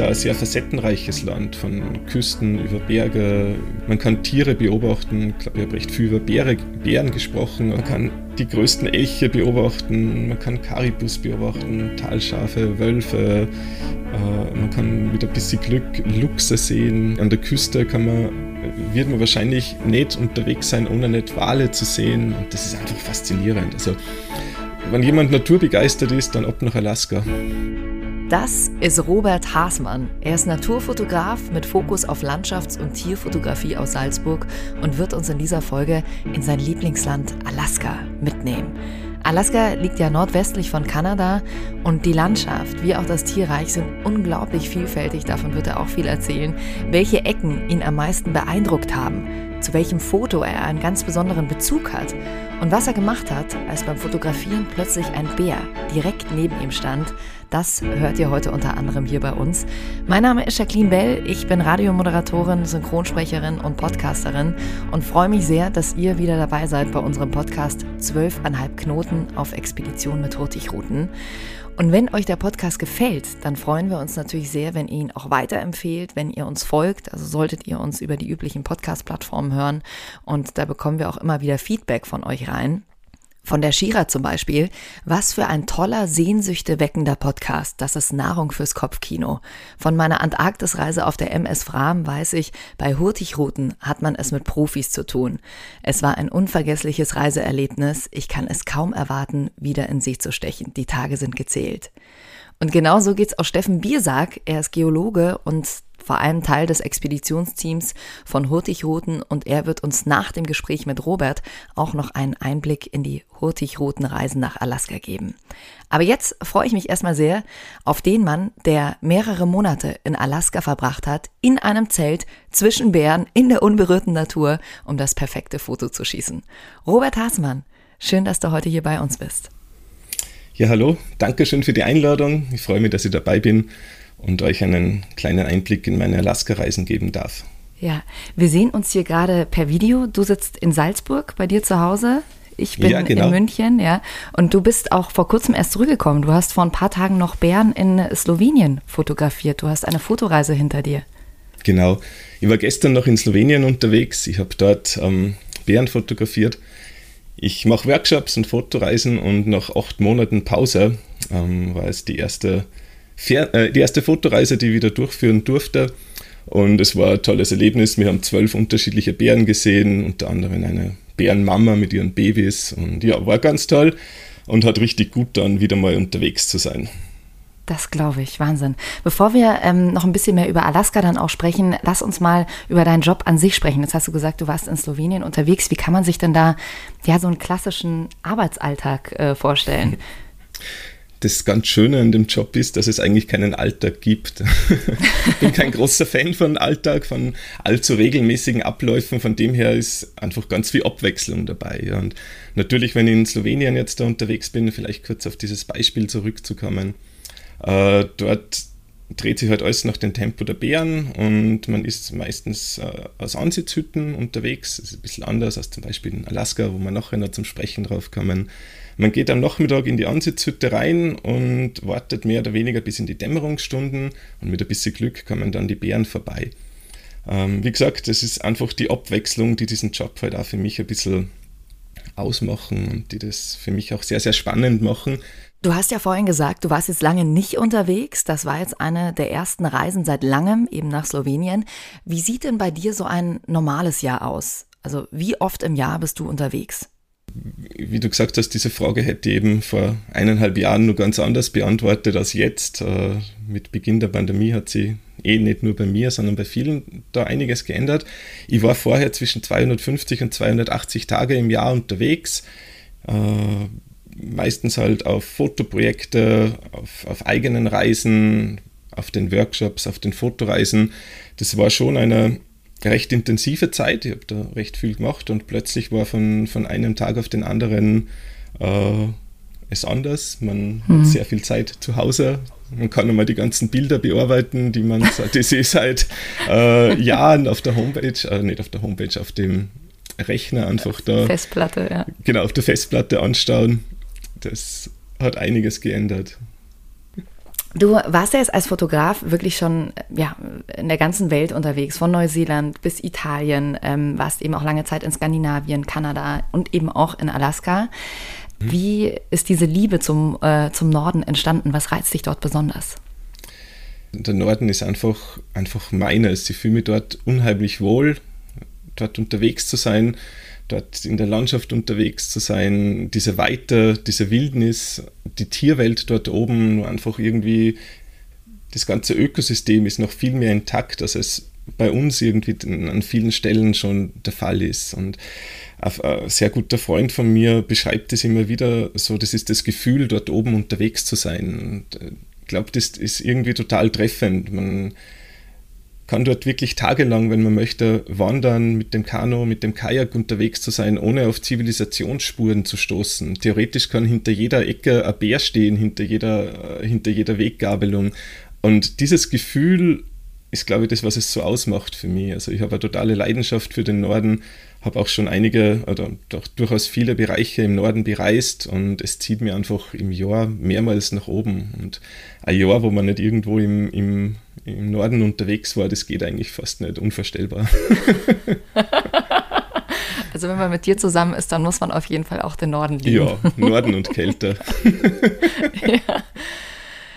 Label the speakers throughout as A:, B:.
A: auch ein sehr facettenreiches Land, von Küsten über Berge. Man kann Tiere beobachten. Ich glaube, ich habe recht viel über Bäre, Bären gesprochen. Man kann die größten Elche beobachten, man kann Karibus beobachten, Talschafe, Wölfe. Äh, man kann mit ein bisschen Glück Luchse sehen. An der Küste kann man, wird man wahrscheinlich nicht unterwegs sein, ohne nicht Wale zu sehen. Und das ist einfach faszinierend. Also, wenn jemand naturbegeistert ist, dann ab nach Alaska.
B: Das ist Robert Haasmann. Er ist Naturfotograf mit Fokus auf Landschafts- und Tierfotografie aus Salzburg und wird uns in dieser Folge in sein Lieblingsland Alaska mitnehmen. Alaska liegt ja nordwestlich von Kanada und die Landschaft wie auch das Tierreich sind unglaublich vielfältig. Davon wird er auch viel erzählen. Welche Ecken ihn am meisten beeindruckt haben, zu welchem Foto er einen ganz besonderen Bezug hat und was er gemacht hat, als beim Fotografieren plötzlich ein Bär direkt neben ihm stand das hört ihr heute unter anderem hier bei uns. Mein Name ist Jacqueline Bell, ich bin Radiomoderatorin, Synchronsprecherin und Podcasterin und freue mich sehr, dass ihr wieder dabei seid bei unserem Podcast 12,5 Knoten auf Expedition mit Hurtigruten. Und wenn euch der Podcast gefällt, dann freuen wir uns natürlich sehr, wenn ihr ihn auch weiterempfehlt, wenn ihr uns folgt. Also solltet ihr uns über die üblichen Podcast-Plattformen hören und da bekommen wir auch immer wieder Feedback von euch rein. Von der Shira zum Beispiel. Was für ein toller, sehnsüchte weckender Podcast. Das ist Nahrung fürs Kopfkino. Von meiner Antarktisreise auf der MS Fram weiß ich, bei Hurtigruten hat man es mit Profis zu tun. Es war ein unvergessliches Reiseerlebnis. Ich kann es kaum erwarten, wieder in See zu stechen. Die Tage sind gezählt. Und genauso geht's auch Steffen Biersack. Er ist Geologe und vor allem Teil des Expeditionsteams von Hurtigruten und er wird uns nach dem Gespräch mit Robert auch noch einen Einblick in die Hurtigruten-Reisen nach Alaska geben. Aber jetzt freue ich mich erstmal sehr auf den Mann, der mehrere Monate in Alaska verbracht hat, in einem Zelt zwischen Bären in der unberührten Natur, um das perfekte Foto zu schießen. Robert Hasmann, schön, dass du heute hier bei uns bist.
A: Ja, hallo, danke schön für die Einladung. Ich freue mich, dass ich dabei bin und euch einen kleinen Einblick in meine Alaska-Reisen geben darf.
B: Ja, wir sehen uns hier gerade per Video. Du sitzt in Salzburg bei dir zu Hause. Ich bin ja, genau. in München, ja. Und du bist auch vor kurzem erst zurückgekommen. Du hast vor ein paar Tagen noch Bären in Slowenien fotografiert. Du hast eine Fotoreise hinter dir.
A: Genau. Ich war gestern noch in Slowenien unterwegs. Ich habe dort ähm, Bären fotografiert. Ich mache Workshops und Fotoreisen und nach acht Monaten Pause ähm, war es die erste Fer äh, die erste Fotoreise, die ich wieder durchführen durfte. Und es war ein tolles Erlebnis. Wir haben zwölf unterschiedliche Bären gesehen, unter anderem eine Bärenmama mit ihren Babys. Und ja, war ganz toll und hat richtig gut dann wieder mal unterwegs zu sein.
B: Das glaube ich, Wahnsinn. Bevor wir ähm, noch ein bisschen mehr über Alaska dann auch sprechen, lass uns mal über deinen Job an sich sprechen. Jetzt hast du gesagt, du warst in Slowenien unterwegs. Wie kann man sich denn da ja so einen klassischen Arbeitsalltag äh, vorstellen?
A: das ganz Schöne an dem Job ist, dass es eigentlich keinen Alltag gibt. ich bin kein großer Fan von Alltag, von allzu regelmäßigen Abläufen. Von dem her ist einfach ganz viel Abwechslung dabei. Und natürlich, wenn ich in Slowenien jetzt da unterwegs bin, vielleicht kurz auf dieses Beispiel zurückzukommen, äh, dort dreht sich halt alles nach dem Tempo der Bären und man ist meistens äh, aus Ansitzhütten unterwegs. Das ist ein bisschen anders als zum Beispiel in Alaska, wo wir nachher noch zum Sprechen drauf kommen. Man geht am Nachmittag in die Ansitzhütte rein und wartet mehr oder weniger bis in die Dämmerungsstunden und mit ein bisschen Glück kommen dann die Bären vorbei. Ähm, wie gesagt, das ist einfach die Abwechslung, die diesen Job halt auch für mich ein bisschen ausmachen und die das für mich auch sehr, sehr spannend machen.
B: Du hast ja vorhin gesagt, du warst jetzt lange nicht unterwegs. Das war jetzt eine der ersten Reisen seit langem, eben nach Slowenien. Wie sieht denn bei dir so ein normales Jahr aus? Also wie oft im Jahr bist du unterwegs?
A: Wie du gesagt hast, diese Frage hätte ich eben vor eineinhalb Jahren nur ganz anders beantwortet als jetzt. Äh, mit Beginn der Pandemie hat sie eh nicht nur bei mir, sondern bei vielen da einiges geändert. Ich war vorher zwischen 250 und 280 Tage im Jahr unterwegs. Äh, meistens halt auf Fotoprojekte, auf, auf eigenen Reisen, auf den Workshops, auf den Fotoreisen. Das war schon eine recht intensive Zeit. Ich habe da recht viel gemacht und plötzlich war von, von einem Tag auf den anderen äh, es anders. Man mhm. hat sehr viel Zeit zu Hause. Man kann einmal die ganzen Bilder bearbeiten, die man die sie seit äh, Jahren auf der Homepage, äh, nicht auf der Homepage, auf dem Rechner einfach da.
B: Festplatte, ja.
A: Genau, auf der Festplatte anschauen. Das hat einiges geändert.
B: Du warst ja jetzt als Fotograf wirklich schon ja, in der ganzen Welt unterwegs, von Neuseeland bis Italien, ähm, warst eben auch lange Zeit in Skandinavien, Kanada und eben auch in Alaska. Mhm. Wie ist diese Liebe zum, äh, zum Norden entstanden? Was reizt dich dort besonders?
A: Der Norden ist einfach, einfach meines. Ich fühle mich dort unheimlich wohl, dort unterwegs zu sein, dort in der Landschaft unterwegs zu sein, diese Weite, diese Wildnis, die Tierwelt dort oben, einfach irgendwie das ganze Ökosystem ist noch viel mehr intakt, als es bei uns irgendwie an vielen Stellen schon der Fall ist. Und ein sehr guter Freund von mir beschreibt es immer wieder so, das ist das Gefühl, dort oben unterwegs zu sein. Und äh, ich glaube, das ist irgendwie total treffend. Man kann dort wirklich tagelang, wenn man möchte, wandern, mit dem Kanu, mit dem Kajak unterwegs zu sein, ohne auf Zivilisationsspuren zu stoßen. Theoretisch kann hinter jeder Ecke ein Bär stehen, hinter jeder, äh, hinter jeder Weggabelung. Und dieses Gefühl ist, glaube ich, das, was es so ausmacht für mich. Also ich habe eine totale Leidenschaft für den Norden, habe auch schon einige oder doch durchaus viele Bereiche im Norden bereist und es zieht mir einfach im Jahr mehrmals nach oben. Und ein Jahr, wo man nicht irgendwo im, im, im Norden unterwegs war, das geht eigentlich fast nicht unvorstellbar.
B: Also wenn man mit dir zusammen ist, dann muss man auf jeden Fall auch den Norden lieben.
A: Ja, Norden und Kälte. ja.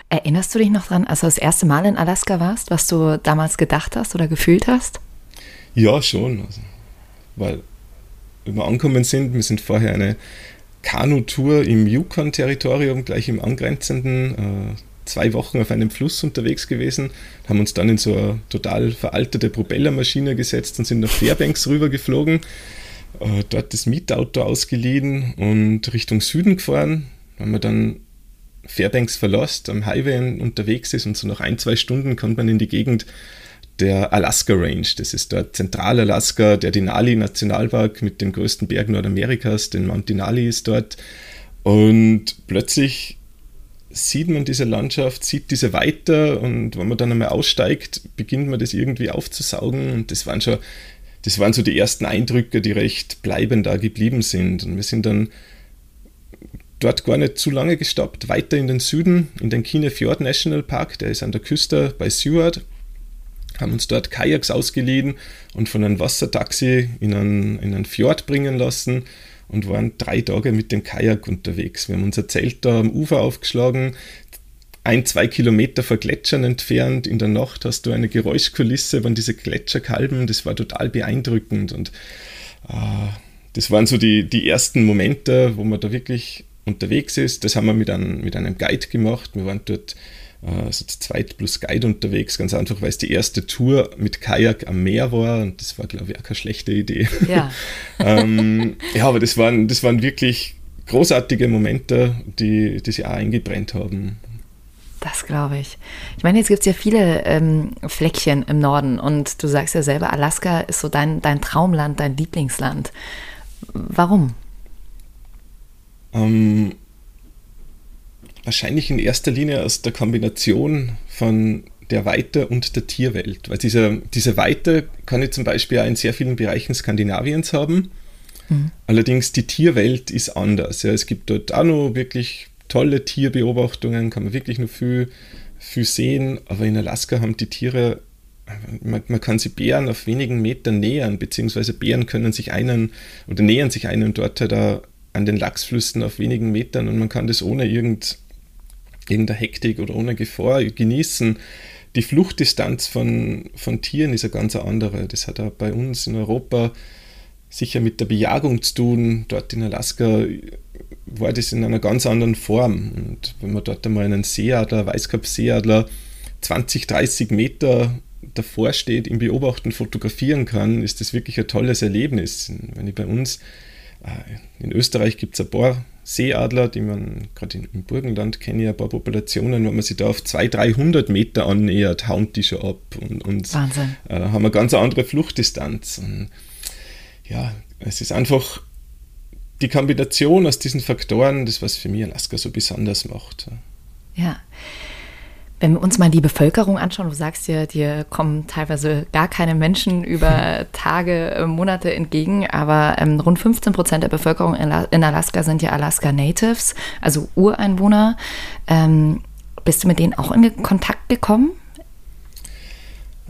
B: Erinnerst du dich noch dran, als du das erste Mal in Alaska warst, was du damals gedacht hast oder gefühlt hast?
A: Ja, schon. Also, weil wir angekommen sind, wir sind vorher eine Kanutour im Yukon-Territorium, gleich im angrenzenden, äh, zwei Wochen auf einem Fluss unterwegs gewesen, haben uns dann in so eine total veraltete Propellermaschine gesetzt und sind nach Fairbanks rüber geflogen, äh, dort das Mietauto ausgeliehen und Richtung Süden gefahren. Haben wir dann Fairbanks verlässt, am Highway unterwegs ist und so nach ein, zwei Stunden kommt man in die Gegend der Alaska Range. Das ist dort Zentralalaska, der Denali Nationalpark mit dem größten Berg Nordamerikas, den Mount Denali ist dort. Und plötzlich sieht man diese Landschaft, sieht diese weiter und wenn man dann einmal aussteigt, beginnt man das irgendwie aufzusaugen und das waren schon, das waren so die ersten Eindrücke, die recht bleibend da geblieben sind. Und wir sind dann dort gar nicht zu lange gestoppt, weiter in den Süden, in den Kine Fjord National Park, der ist an der Küste bei Seward, haben uns dort Kajaks ausgeliehen und von einem Wassertaxi in einen, in einen Fjord bringen lassen und waren drei Tage mit dem Kajak unterwegs. Wir haben unser Zelt da am Ufer aufgeschlagen, ein, zwei Kilometer vor Gletschern entfernt. In der Nacht hast du eine Geräuschkulisse, wenn diese Gletscher kalben. Das war total beeindruckend und äh, das waren so die, die ersten Momente, wo man da wirklich unterwegs ist. Das haben wir mit einem, mit einem Guide gemacht. Wir waren dort äh, so zu zweit plus Guide unterwegs, ganz einfach, weil es die erste Tour mit Kajak am Meer war und das war, glaube ich, auch keine schlechte Idee. Ja, ähm, ja aber das waren, das waren wirklich großartige Momente, die, die sich auch eingebrennt haben.
B: Das glaube ich. Ich meine, jetzt gibt es ja viele ähm, Fleckchen im Norden und du sagst ja selber, Alaska ist so dein, dein Traumland, dein Lieblingsland. Warum?
A: Ähm, wahrscheinlich in erster Linie aus der Kombination von der Weite und der Tierwelt. Weil diese, diese Weite kann ich zum Beispiel auch in sehr vielen Bereichen Skandinaviens haben. Mhm. Allerdings die Tierwelt ist anders. Ja, es gibt dort auch noch wirklich tolle Tierbeobachtungen, kann man wirklich noch viel, viel sehen. Aber in Alaska haben die Tiere, man, man kann sie Bären auf wenigen Metern nähern, beziehungsweise Bären können sich einen oder nähern sich einen dort halt an den Lachsflüssen auf wenigen Metern und man kann das ohne irgend, irgendeine Hektik oder ohne Gefahr genießen. Die Fluchtdistanz von, von Tieren ist eine ganz andere. Das hat auch bei uns in Europa sicher mit der Bejagung zu tun. Dort in Alaska war das in einer ganz anderen Form. Und wenn man dort einmal einen Seeadler, Weißkopfseeadler, 20, 30 Meter davor steht, ihn beobachten, fotografieren kann, ist das wirklich ein tolles Erlebnis. Wenn ich bei uns in Österreich gibt es ein paar Seeadler, die man gerade im Burgenland kenne, ein paar Populationen, wenn man sich da auf 200, 300 Meter annähert, hauen die schon ab und, und. Äh, haben eine ganz andere Fluchtdistanz. Und ja, es ist einfach die Kombination aus diesen Faktoren, das was für mich Alaska so besonders macht.
B: Ja. Wenn wir uns mal die Bevölkerung anschauen, du sagst ja, dir kommen teilweise gar keine Menschen über Tage, äh, Monate entgegen, aber ähm, rund 15 Prozent der Bevölkerung in, in, Alaska sind ja Alaska Natives, also Ureinwohner. Ähm, Bist du mit denen auch in Kontakt gekommen?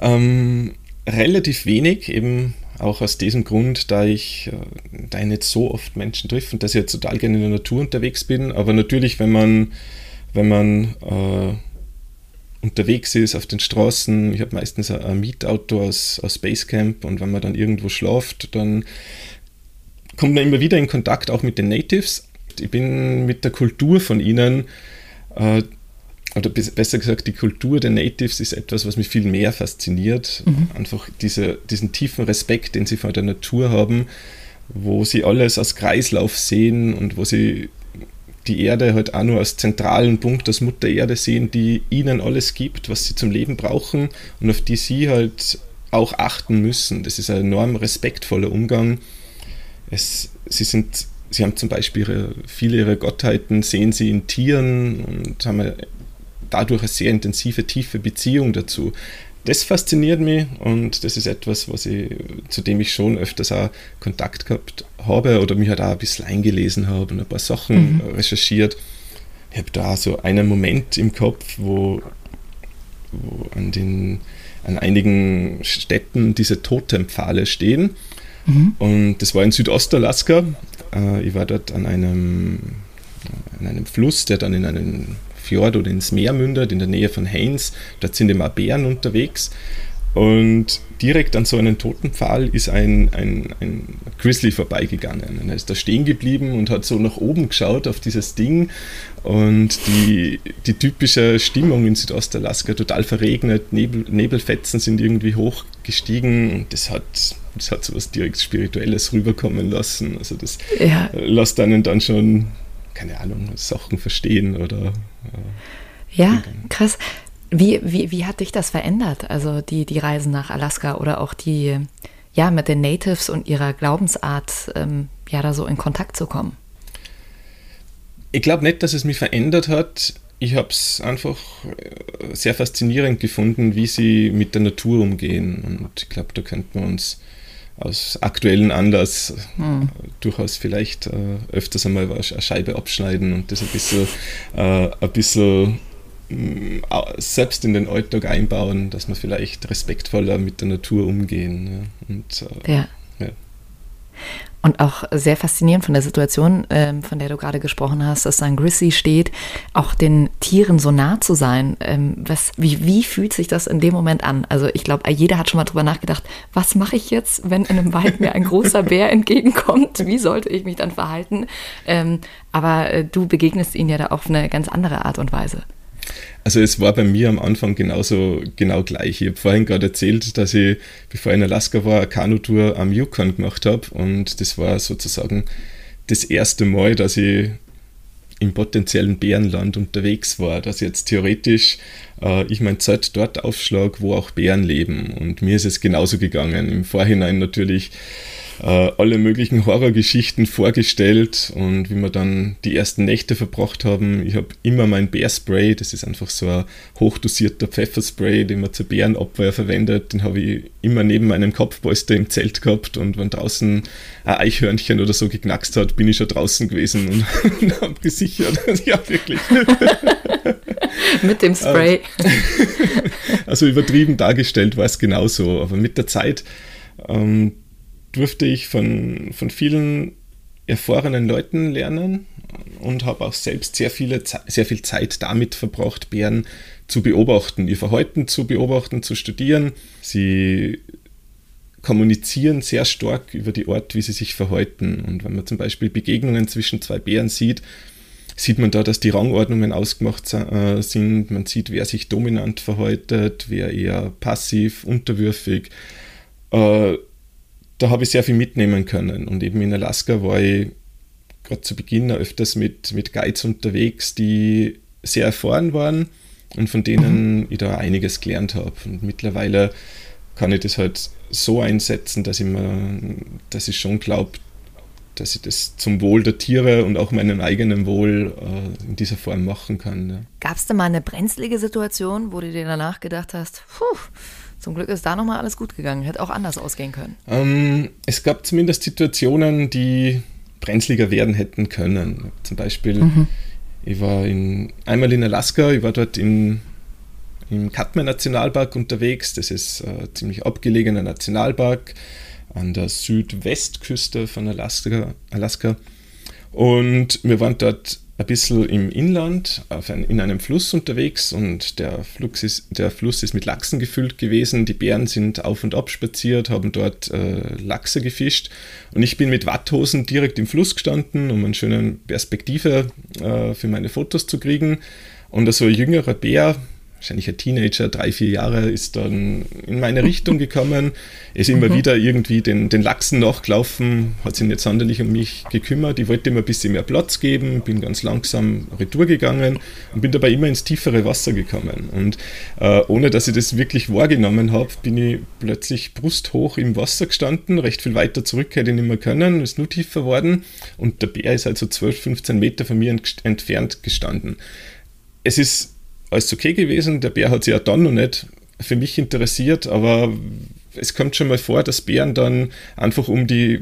A: Ähm, relativ wenig, eben auch aus diesem Grund, da ich äh, da nicht so oft Menschen treffe und dass ich jetzt total gerne in der Natur unterwegs bin. Aber natürlich, wenn man, wenn man äh, unterwegs ist auf den Straßen, ich habe meistens ein, Mietauto aus, aus Basecamp und wenn man dann irgendwo schlaft, dann kommt man immer wieder in Kontakt auch mit den Natives. Ich bin mit der Kultur von ihnen äh, oder besser gesagt, die Kultur der Natives ist etwas, was mich viel mehr fasziniert. Mhm. Einfach diese, diesen tiefen Respekt, den sie vor der Natur haben, wo sie alles als Kreislauf sehen und wo sie die Erde halt auch nur als zentralen Punkt, als Mutter Erde sehen, die ihnen alles gibt, was sie zum Leben brauchen und auf die sie halt auch achten müssen. Das ist ein enorm respektvoller Umgang. Es, sie sind Sie haben zum Beispiel ihre, viele ihrer Gottheiten, sehen sie in Tieren und haben dadurch eine sehr intensive, tiefe Beziehung dazu. Das fasziniert mich und das ist etwas, was ich, zu dem ich schon öfters auch Kontakt gehabt habe oder mich halt auch ein bisschen eingelesen habe und ein paar Sachen mhm. recherchiert. Ich habe da so einen Moment im Kopf, wo, wo an, den, an einigen Städten diese Totempfahle stehen. Mhm. Und das war in Südostalaska. Äh, ich war dort an einem, an einem Fluss, der dann in einen Fjord oder ins Meer mündet, in der Nähe von Haines. Dort sind immer Bären unterwegs. Und direkt an so einem Totenpfahl ist ein, ein, ein Grizzly vorbeigegangen. Und er ist da stehen geblieben und hat so nach oben geschaut auf dieses Ding. Und die, die typische Stimmung in Südostalaska, total verregnet, Nebel, Nebelfetzen sind irgendwie hochgestiegen. Und das hat, das hat so was direkt Spirituelles rüberkommen lassen. Also das ja. lässt einen dann schon keine Ahnung, Sachen verstehen oder.
B: Äh, ja, krass. Wie, wie, wie hat dich das verändert? Also die, die Reisen nach Alaska oder auch die, ja, mit den Natives und ihrer Glaubensart, ähm, ja, da so in Kontakt zu kommen?
A: Ich glaube nicht, dass es mich verändert hat. Ich habe es einfach äh, sehr faszinierend gefunden, wie sie mit der Natur umgehen. Und ich glaube, da könnten wir uns aus aktuellen Anlass hm. durchaus vielleicht äh, öfters einmal eine Scheibe abschneiden und das ein bisschen, äh, ein bisschen äh, selbst in den Alltag einbauen, dass wir vielleicht respektvoller mit der Natur umgehen. Ja. Und,
B: äh, ja. ja. Und auch sehr faszinierend von der Situation, ähm, von der du gerade gesprochen hast, dass dann Grissy steht, auch den Tieren so nah zu sein. Ähm, was, wie, wie fühlt sich das in dem Moment an? Also ich glaube, jeder hat schon mal drüber nachgedacht, was mache ich jetzt, wenn in einem Wald mir ein großer Bär entgegenkommt? Wie sollte ich mich dann verhalten? Ähm, aber äh, du begegnest ihnen ja da auf eine ganz andere Art und Weise.
A: Also es war bei mir am Anfang genauso genau gleich. Ich habe vorhin gerade erzählt, dass ich, bevor ich in Alaska war, eine Kanutour am Yukon gemacht habe und das war sozusagen das erste Mal, dass ich im potenziellen Bärenland unterwegs war, dass jetzt theoretisch äh, ich mein Zelt dort aufschlag, wo auch Bären leben. Und mir ist es genauso gegangen. Im Vorhinein natürlich äh, alle möglichen Horrorgeschichten vorgestellt und wie wir dann die ersten Nächte verbracht haben, ich habe immer mein Bärspray, das ist einfach so ein hochdosierter Pfefferspray, den man zur Bärenabwehr verwendet, den habe ich immer neben meinem Kopfpolster im Zelt gehabt und wenn draußen ein Eichhörnchen oder so geknackst hat, bin ich schon draußen gewesen und, und habe gesichert. ja, wirklich.
B: mit dem Spray.
A: Also übertrieben dargestellt war es genauso, aber mit der Zeit ähm, durfte ich von, von vielen erfahrenen Leuten lernen und habe auch selbst sehr, viele, sehr viel Zeit damit verbracht, Bären zu beobachten, ihr Verhalten zu beobachten, zu studieren. Sie kommunizieren sehr stark über die Art, wie sie sich verhalten. Und wenn man zum Beispiel Begegnungen zwischen zwei Bären sieht, sieht man da, dass die Rangordnungen ausgemacht äh, sind. Man sieht, wer sich dominant verhaltet, wer eher passiv, unterwürfig. Da habe ich sehr viel mitnehmen können. Und eben in Alaska war ich gerade zu Beginn öfters mit, mit Guides unterwegs, die sehr erfahren waren und von denen mhm. ich da einiges gelernt habe. Und mittlerweile kann ich das halt so einsetzen, dass ich, mir, dass ich schon glaube, dass ich das zum Wohl der Tiere und auch meinem eigenen Wohl äh, in dieser Form machen kann. Ja.
B: Gab es da mal eine brenzlige Situation, wo du dir danach gedacht hast, puh, zum Glück ist da nochmal alles gut gegangen. Hätte auch anders ausgehen können.
A: Ähm, es gab zumindest Situationen, die brenzliger werden hätten können. Zum Beispiel, mhm. Ich war in, einmal in Alaska, ich war dort in, im Katmai Nationalpark unterwegs. Das ist ein ziemlich abgelegener Nationalpark an der Südwestküste von Alaska. Alaska. Und wir waren dort ein bisschen im Inland ein, in einem Fluss unterwegs und der Fluss, ist, der Fluss ist mit Lachsen gefüllt gewesen. Die Bären sind auf und ab spaziert, haben dort äh, Lachse gefischt und ich bin mit Watthosen direkt im Fluss gestanden, um eine schöne Perspektive äh, für meine Fotos zu kriegen. Und so ein jüngerer Bär, wahrscheinlich ein Teenager, drei, vier Jahre, ist dann in meine Richtung gekommen, ist immer mhm. wieder irgendwie den, den Lachsen nachgelaufen, hat sich nicht sonderlich um mich gekümmert. Ich wollte ihm ein bisschen mehr Platz geben, bin ganz langsam retour gegangen und bin dabei immer ins tiefere Wasser gekommen. Und äh, ohne dass ich das wirklich wahrgenommen habe, bin ich plötzlich brusthoch im Wasser gestanden, recht viel weiter zurück hätte ich nicht mehr können, ist nur tiefer worden und der Bär ist halt so 12, 15 Meter von mir entfernt gestanden. Es ist alles okay gewesen. Der Bär hat sich ja dann noch nicht für mich interessiert, aber es kommt schon mal vor, dass Bären dann einfach um die,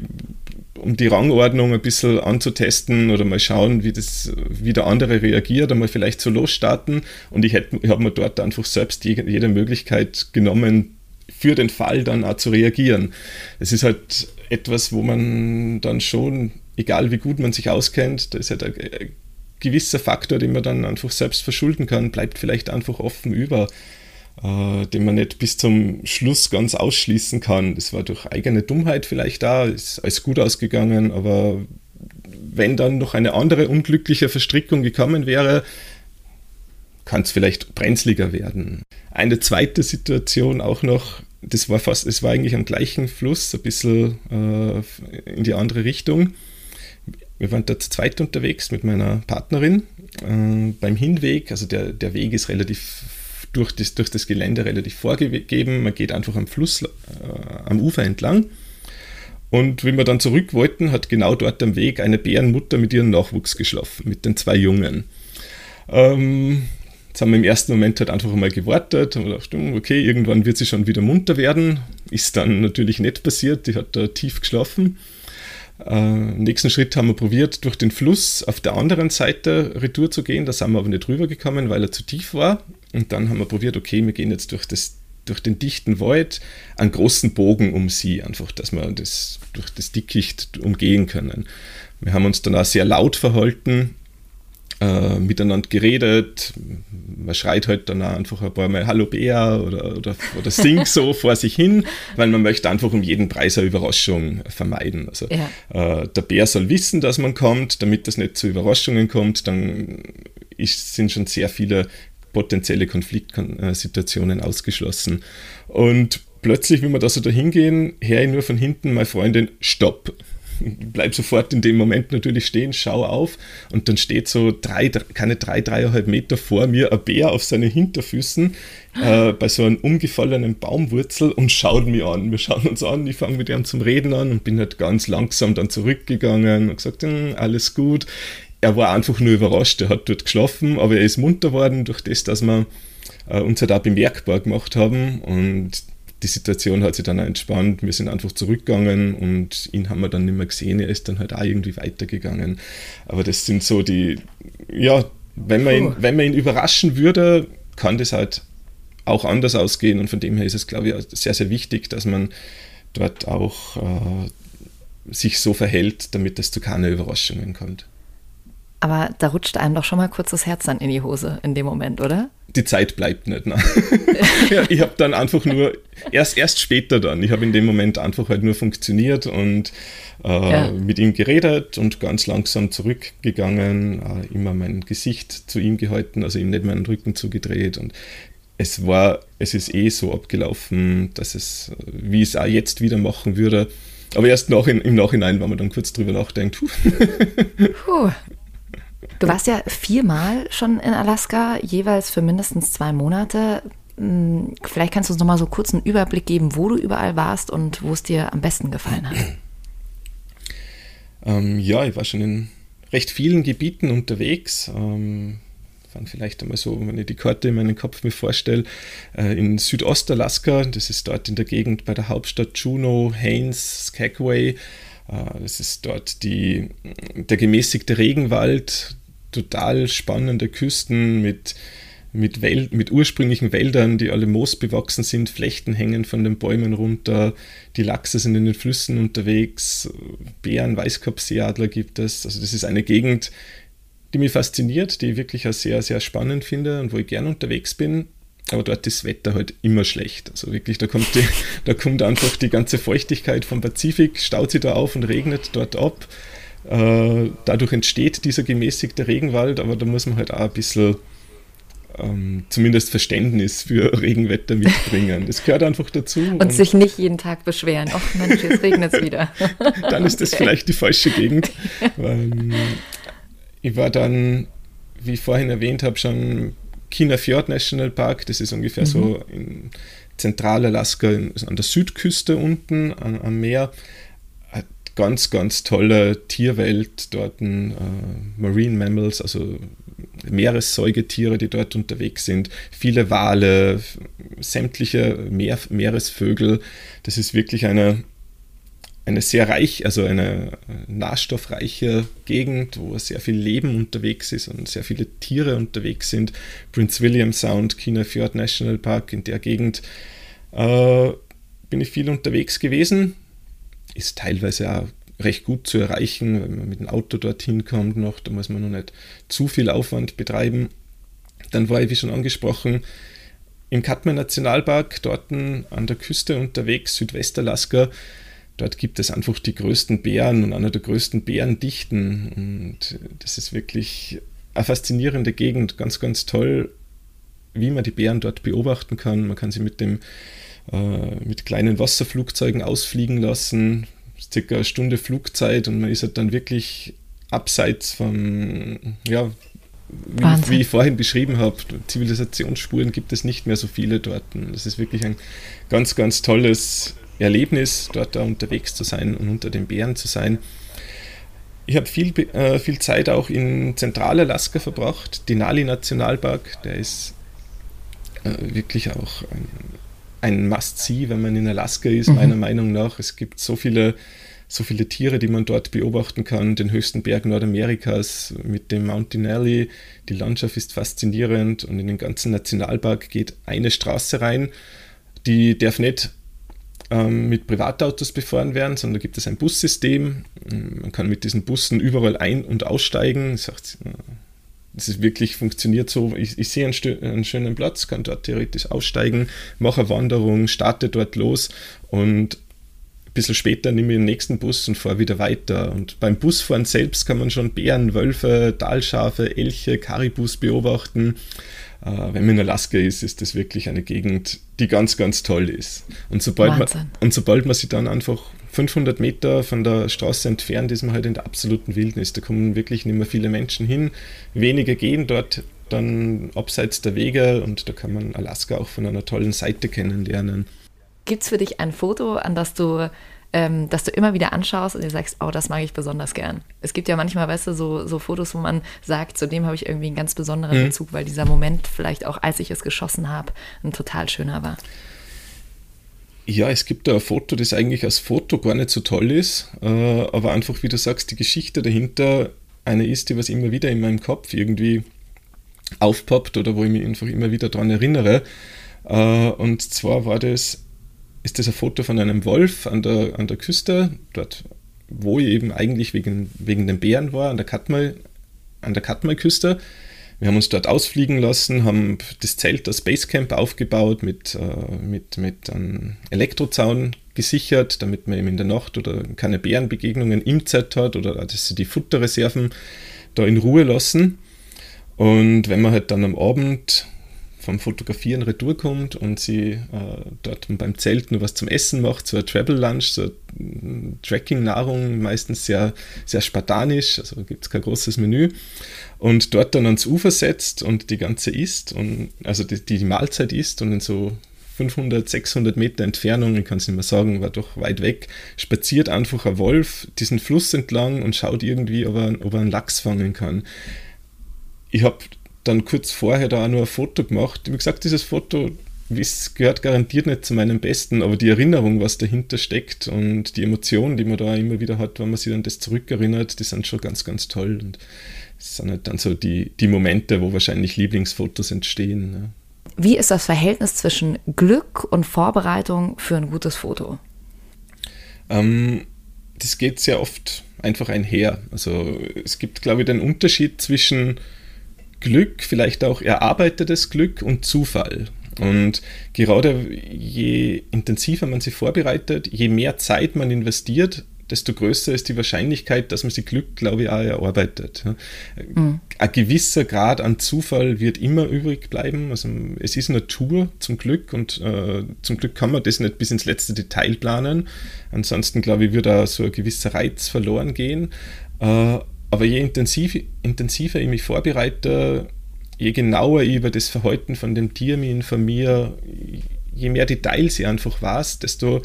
A: um die Rangordnung ein bisschen anzutesten oder mal schauen, wie, das, wie der andere reagiert, einmal vielleicht so losstarten. Und ich, ich habe mir dort einfach selbst jede Möglichkeit genommen, für den Fall dann auch zu reagieren. Es ist halt etwas, wo man dann schon, egal wie gut man sich auskennt, da ist halt gewisser Faktor, den man dann einfach selbst verschulden kann, bleibt vielleicht einfach offen über, äh, den man nicht bis zum Schluss ganz ausschließen kann. Das war durch eigene Dummheit vielleicht da, ist alles gut ausgegangen, aber wenn dann noch eine andere unglückliche Verstrickung gekommen wäre, kann es vielleicht brenzliger werden. Eine zweite Situation auch noch, das war fast, es war eigentlich am gleichen Fluss, ein bisschen äh, in die andere Richtung. Wir waren zu zweit unterwegs mit meiner Partnerin. Äh, beim Hinweg, also der, der Weg ist relativ durch das, durch das Gelände relativ vorgegeben. Man geht einfach am Fluss, äh, am Ufer entlang. Und wenn wir dann zurück wollten, hat genau dort am Weg eine Bärenmutter mit ihrem Nachwuchs geschlafen, mit den zwei Jungen. Ähm, jetzt haben wir im ersten Moment halt einfach mal gewartet und gedacht, hm, okay, irgendwann wird sie schon wieder munter werden. Ist dann natürlich nicht passiert, die hat da tief geschlafen. Äh, nächsten Schritt haben wir probiert, durch den Fluss auf der anderen Seite retour zu gehen. Da sind wir aber nicht rübergekommen, weil er zu tief war. Und dann haben wir probiert, okay, wir gehen jetzt durch, das, durch den dichten Wald einen großen Bogen um sie, einfach, dass wir das durch das Dickicht umgehen können. Wir haben uns dann auch sehr laut verhalten, äh, miteinander geredet. Man schreit halt dann einfach ein paar Mal Hallo Bär oder, oder, oder singt so vor sich hin, weil man möchte einfach um jeden Preis eine Überraschung vermeiden. Also ja. äh, der Bär soll wissen, dass man kommt, damit das nicht zu Überraschungen kommt, dann ist, sind schon sehr viele potenzielle Konfliktsituationen ausgeschlossen. Und plötzlich, wenn wir da so dahin gehen, höre ich nur von hinten meine Freundin, stopp bleib sofort in dem Moment natürlich stehen, schau auf und dann steht so drei, keine drei, dreieinhalb Meter vor mir ein Bär auf seinen Hinterfüßen äh, bei so einem umgefallenen Baumwurzel und schaut mich an. Wir schauen uns an, ich fange mit ihm zum Reden an und bin halt ganz langsam dann zurückgegangen und gesagt, hm, alles gut. Er war einfach nur überrascht, er hat dort geschlafen, aber er ist munter worden durch das, dass wir äh, uns halt auch bemerkbar gemacht haben und die Situation hat sich dann auch entspannt. Wir sind einfach zurückgegangen und ihn haben wir dann nicht mehr gesehen. Er ist dann halt auch irgendwie weitergegangen. Aber das sind so die, ja, wenn man, ihn, wenn man ihn überraschen würde, kann das halt auch anders ausgehen. Und von dem her ist es, glaube ich, sehr, sehr wichtig, dass man dort auch äh, sich so verhält, damit es zu keinen Überraschungen kommt.
B: Aber da rutscht einem doch schon mal kurz das Herz dann in die Hose in dem Moment, oder?
A: Die Zeit bleibt nicht. Ne? ja, ich habe dann einfach nur, erst, erst später dann, ich habe in dem Moment einfach halt nur funktioniert und äh, ja. mit ihm geredet und ganz langsam zurückgegangen, äh, immer mein Gesicht zu ihm gehalten, also ihm nicht meinen Rücken zugedreht und es war, es ist eh so abgelaufen, dass es, wie ich es auch jetzt wieder machen würde, aber erst nach, im Nachhinein, wenn man dann kurz drüber nachdenkt.
B: Puh. Du warst ja viermal schon in Alaska, jeweils für mindestens zwei Monate. Hm, vielleicht kannst du uns noch mal so kurz einen Überblick geben, wo du überall warst und wo es dir am besten gefallen hat.
A: Ähm, ja, ich war schon in recht vielen Gebieten unterwegs. Ähm, fand vielleicht einmal so, wenn ich die Karte in meinem Kopf mir vorstelle, äh, in Südostalaska, das ist dort in der Gegend bei der Hauptstadt Juneau, Haines, Skagway. Äh, das ist dort die, der gemäßigte Regenwald, total spannende Küsten mit, mit, Wäld, mit ursprünglichen Wäldern, die alle moosbewachsen sind, Flechten hängen von den Bäumen runter, die Lachse sind in den Flüssen unterwegs, Bären, Weißkopfseeadler gibt es. Also das ist eine Gegend, die mich fasziniert, die ich wirklich auch sehr, sehr spannend finde und wo ich gern unterwegs bin. Aber dort ist das Wetter halt immer schlecht. Also wirklich, da kommt, die, da kommt einfach die ganze Feuchtigkeit vom Pazifik, staut sie da auf und regnet dort ab. Äh, dadurch entsteht dieser gemäßigte Regenwald, aber da muss man halt auch ein bisschen ähm, zumindest Verständnis für Regenwetter mitbringen. Das gehört einfach dazu.
B: Und, und sich nicht jeden Tag beschweren. Ach Mensch, jetzt regnet es wieder.
A: dann ist das okay. vielleicht die falsche Gegend. ähm, ich war dann, wie ich vorhin erwähnt habe, schon China Fjord National Park. Das ist ungefähr mhm. so in Zentralaska an der Südküste unten am, am Meer ganz, ganz tolle Tierwelt dort, äh, Marine Mammals, also Meeressäugetiere, die dort unterwegs sind, viele Wale, sämtliche Meer, Meeresvögel. Das ist wirklich eine, eine sehr reich, also eine nährstoffreiche Gegend, wo sehr viel Leben unterwegs ist und sehr viele Tiere unterwegs sind. Prince William Sound, Kina Fjord National Park, in der Gegend äh, bin ich viel unterwegs gewesen ist teilweise auch recht gut zu erreichen, wenn man mit dem Auto dorthin kommt noch, da muss man noch nicht zu viel Aufwand betreiben. Dann war ich, wie schon angesprochen, im Katmai Nationalpark, dort an der Küste unterwegs, Südwestalaska. Dort gibt es einfach die größten Bären und einer der größten Bärendichten. Und das ist wirklich eine faszinierende Gegend, ganz, ganz toll, wie man die Bären dort beobachten kann. Man kann sie mit dem äh, mit kleinen Wasserflugzeugen ausfliegen lassen. Circa eine Stunde Flugzeit und man ist halt dann wirklich abseits vom, ja, wie, wie, ich vorhin beschrieben habe, Zivilisationsspuren gibt es nicht mehr so viele dort. Das ist wirklich ein ganz, ganz tolles Erlebnis, dort da unterwegs zu sein und unter den Bären zu sein. Ich habe viel, äh, viel Zeit auch in Zentralalaska verbracht. Denali Nationalpark, der ist äh, wirklich auch ein ein Must-See, wenn man in Alaska ist, mhm. meiner Meinung nach. Es gibt so viele, so viele Tiere, die man dort beobachten kann. Den höchsten Berg Nordamerikas mit dem Mount Denali. Die Landschaft ist faszinierend und in den ganzen Nationalpark geht eine Straße rein. Die darf nicht ähm, mit Privatautos befahren werden, sondern da gibt es ein Bussystem. Man kann mit diesen Bussen überall ein- und aussteigen. Das heißt, das ist wirklich funktioniert so. Ich, ich sehe einen, einen, schönen Platz, kann dort theoretisch aussteigen, mache eine Wanderung, starte dort los und ein bisschen später nehme ich den nächsten Bus und fahre wieder weiter. Und beim Busfahren selbst kann man schon Bären, Wölfe, Talschafe, Elche, Karibus beobachten. Äh, wenn man in Alaska ist, ist das wirklich eine Gegend, die ganz, ganz toll ist. Und sobald, man, und sobald man sich dann einfach 500 Meter von der Straße entfernt ist man halt in der absoluten Wildnis. Da kommen wirklich nicht mehr viele Menschen hin. Wenige gehen dort dann abseits der Wege und da kann man Alaska auch von einer tollen Seite kennenlernen.
B: Gibt es für dich ein Foto, an das du, ähm, das du immer wieder anschaust und dir sagst, oh, das mag ich besonders gern? Es gibt ja manchmal, weißt du, so, so Fotos, wo man sagt, zu dem habe ich irgendwie einen ganz besonderen mhm. Bezug, weil dieser Moment vielleicht auch, als ich es geschossen habe, ein total schöner war.
A: Ja, es gibt da ein Foto, das eigentlich als Foto gar nicht so toll ist, äh, aber einfach, wie du sagst, die Geschichte dahinter eine ist, die was immer wieder in meinem Kopf irgendwie aufpoppt oder wo ich mich einfach immer wieder daran erinnere. Äh, und zwar war das, ist das ein Foto von einem Wolf an der, an der Küste, dort, wo ich eben eigentlich wegen, wegen den Bären war, an der Katmai, an der Katmai-Küste. Wir haben uns dort ausfliegen lassen, haben das Zelt, das Basecamp aufgebaut, mit, äh, mit, mit einem Elektrozaun gesichert, damit man eben in der Nacht oder keine Bärenbegegnungen im Zelt hat oder dass sie die Futterreserven da in Ruhe lassen. Und wenn man halt dann am Abend vom Fotografieren retour kommt und sie äh, dort beim Zelt nur was zum Essen macht, so ein Travel Lunch, so Tracking-Nahrung, meistens sehr, sehr spartanisch, also gibt es kein großes Menü und dort dann ans Ufer setzt und die ganze isst und also die, die Mahlzeit isst und in so 500, 600 Meter Entfernung, ich kann es nicht mehr sagen, war doch weit weg, spaziert einfach ein Wolf diesen Fluss entlang und schaut irgendwie, ob er, ob er einen Lachs fangen kann. Ich habe dann kurz vorher da auch nur ein Foto gemacht. Wie gesagt, dieses Foto es gehört garantiert nicht zu meinem Besten, aber die Erinnerung, was dahinter steckt und die Emotionen, die man da immer wieder hat, wenn man sich an das zurückerinnert, die sind schon ganz, ganz toll. Und Das sind halt dann so die, die Momente, wo wahrscheinlich Lieblingsfotos entstehen. Ne?
B: Wie ist das Verhältnis zwischen Glück und Vorbereitung für ein gutes Foto?
A: Ähm, das geht sehr oft einfach einher. Also es gibt, glaube ich, den Unterschied zwischen Glück, vielleicht auch erarbeitetes Glück und Zufall. Und gerade je intensiver man sich vorbereitet, je mehr Zeit man investiert, desto größer ist die Wahrscheinlichkeit, dass man sich Glück, glaube ich, auch erarbeitet. Mhm. Ein gewisser Grad an Zufall wird immer übrig bleiben. Also es ist Natur zum Glück und äh, zum Glück kann man das nicht bis ins letzte Detail planen. Ansonsten, glaube ich, wird da so ein gewisser Reiz verloren gehen. Äh, aber je intensiv, intensiver ich mich vorbereite, je genauer ich über das Verhalten von dem Tier mich informiere, je mehr Details ich einfach weiß, desto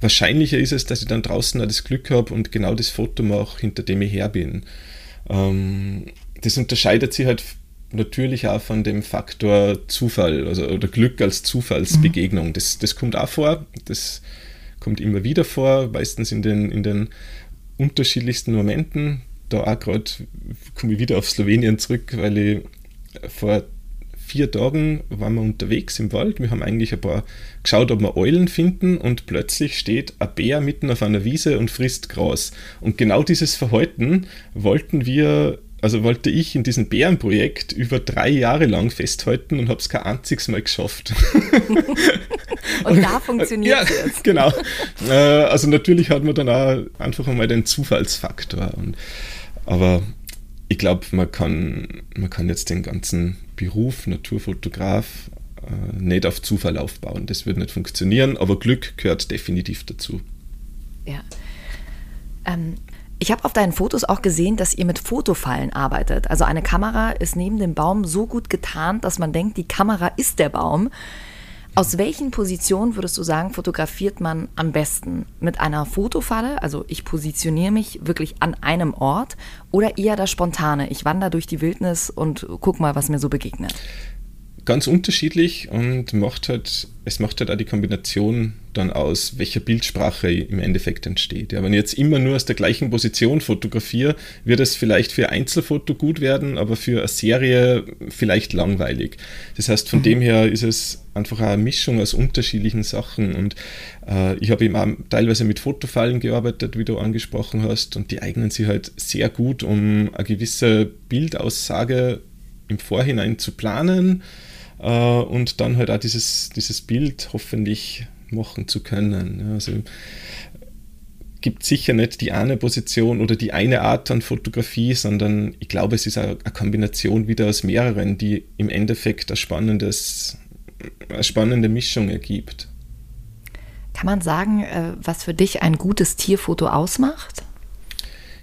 A: wahrscheinlicher ist es, dass ich dann draußen auch das Glück habe und genau das Foto mache, hinter dem ich her bin. Ähm, das unterscheidet sich halt natürlich auch von dem Faktor Zufall also, oder Glück als Zufallsbegegnung. Mhm. Das, das kommt auch vor, das kommt immer wieder vor, meistens in den, in den unterschiedlichsten Momenten. Da auch gerade komme ich wieder auf Slowenien zurück, weil ich vor vier Tagen waren wir unterwegs im Wald. Wir haben eigentlich ein paar geschaut, ob wir Eulen finden und plötzlich steht ein Bär mitten auf einer Wiese und frisst Gras. Und genau dieses Verhalten wollten wir, also wollte ich in diesem Bärenprojekt über drei Jahre lang festhalten und habe es kein einziges Mal geschafft.
B: und da funktioniert es ja, jetzt.
A: Genau. Äh, also natürlich hat man dann auch einfach einmal den Zufallsfaktor. Und, aber ich glaube, man kann, man kann jetzt den ganzen Beruf Naturfotograf äh, nicht auf Zufall aufbauen. Das wird nicht funktionieren, aber Glück gehört definitiv dazu.
B: Ja. Ähm, ich habe auf deinen Fotos auch gesehen, dass ihr mit Fotofallen arbeitet. Also eine Kamera ist neben dem Baum so gut getarnt, dass man denkt, die Kamera ist der Baum. Aus welchen Positionen würdest du sagen, fotografiert man am besten? Mit einer Fotofalle, also ich positioniere mich wirklich an einem Ort, oder eher das Spontane? Ich wandere durch die Wildnis und guck mal, was mir so begegnet
A: ganz unterschiedlich und macht halt, es macht halt auch die Kombination dann aus, welcher Bildsprache im Endeffekt entsteht. Ja, wenn ich jetzt immer nur aus der gleichen Position fotografiere, wird es vielleicht für Einzelfoto gut werden, aber für eine Serie vielleicht langweilig. Das heißt, von mhm. dem her ist es einfach eine Mischung aus unterschiedlichen Sachen und äh, ich habe eben auch teilweise mit Fotofallen gearbeitet, wie du angesprochen hast, und die eignen sich halt sehr gut, um eine gewisse Bildaussage im Vorhinein zu planen äh, und dann halt auch dieses, dieses Bild hoffentlich machen zu können. Also gibt sicher nicht die eine Position oder die eine Art an Fotografie, sondern ich glaube, es ist eine, Kombination wieder aus mehreren, die im Endeffekt ein spannendes, eine spannende Mischung ergibt.
B: Kann man sagen, äh, was für dich ein gutes Tierfoto ausmacht?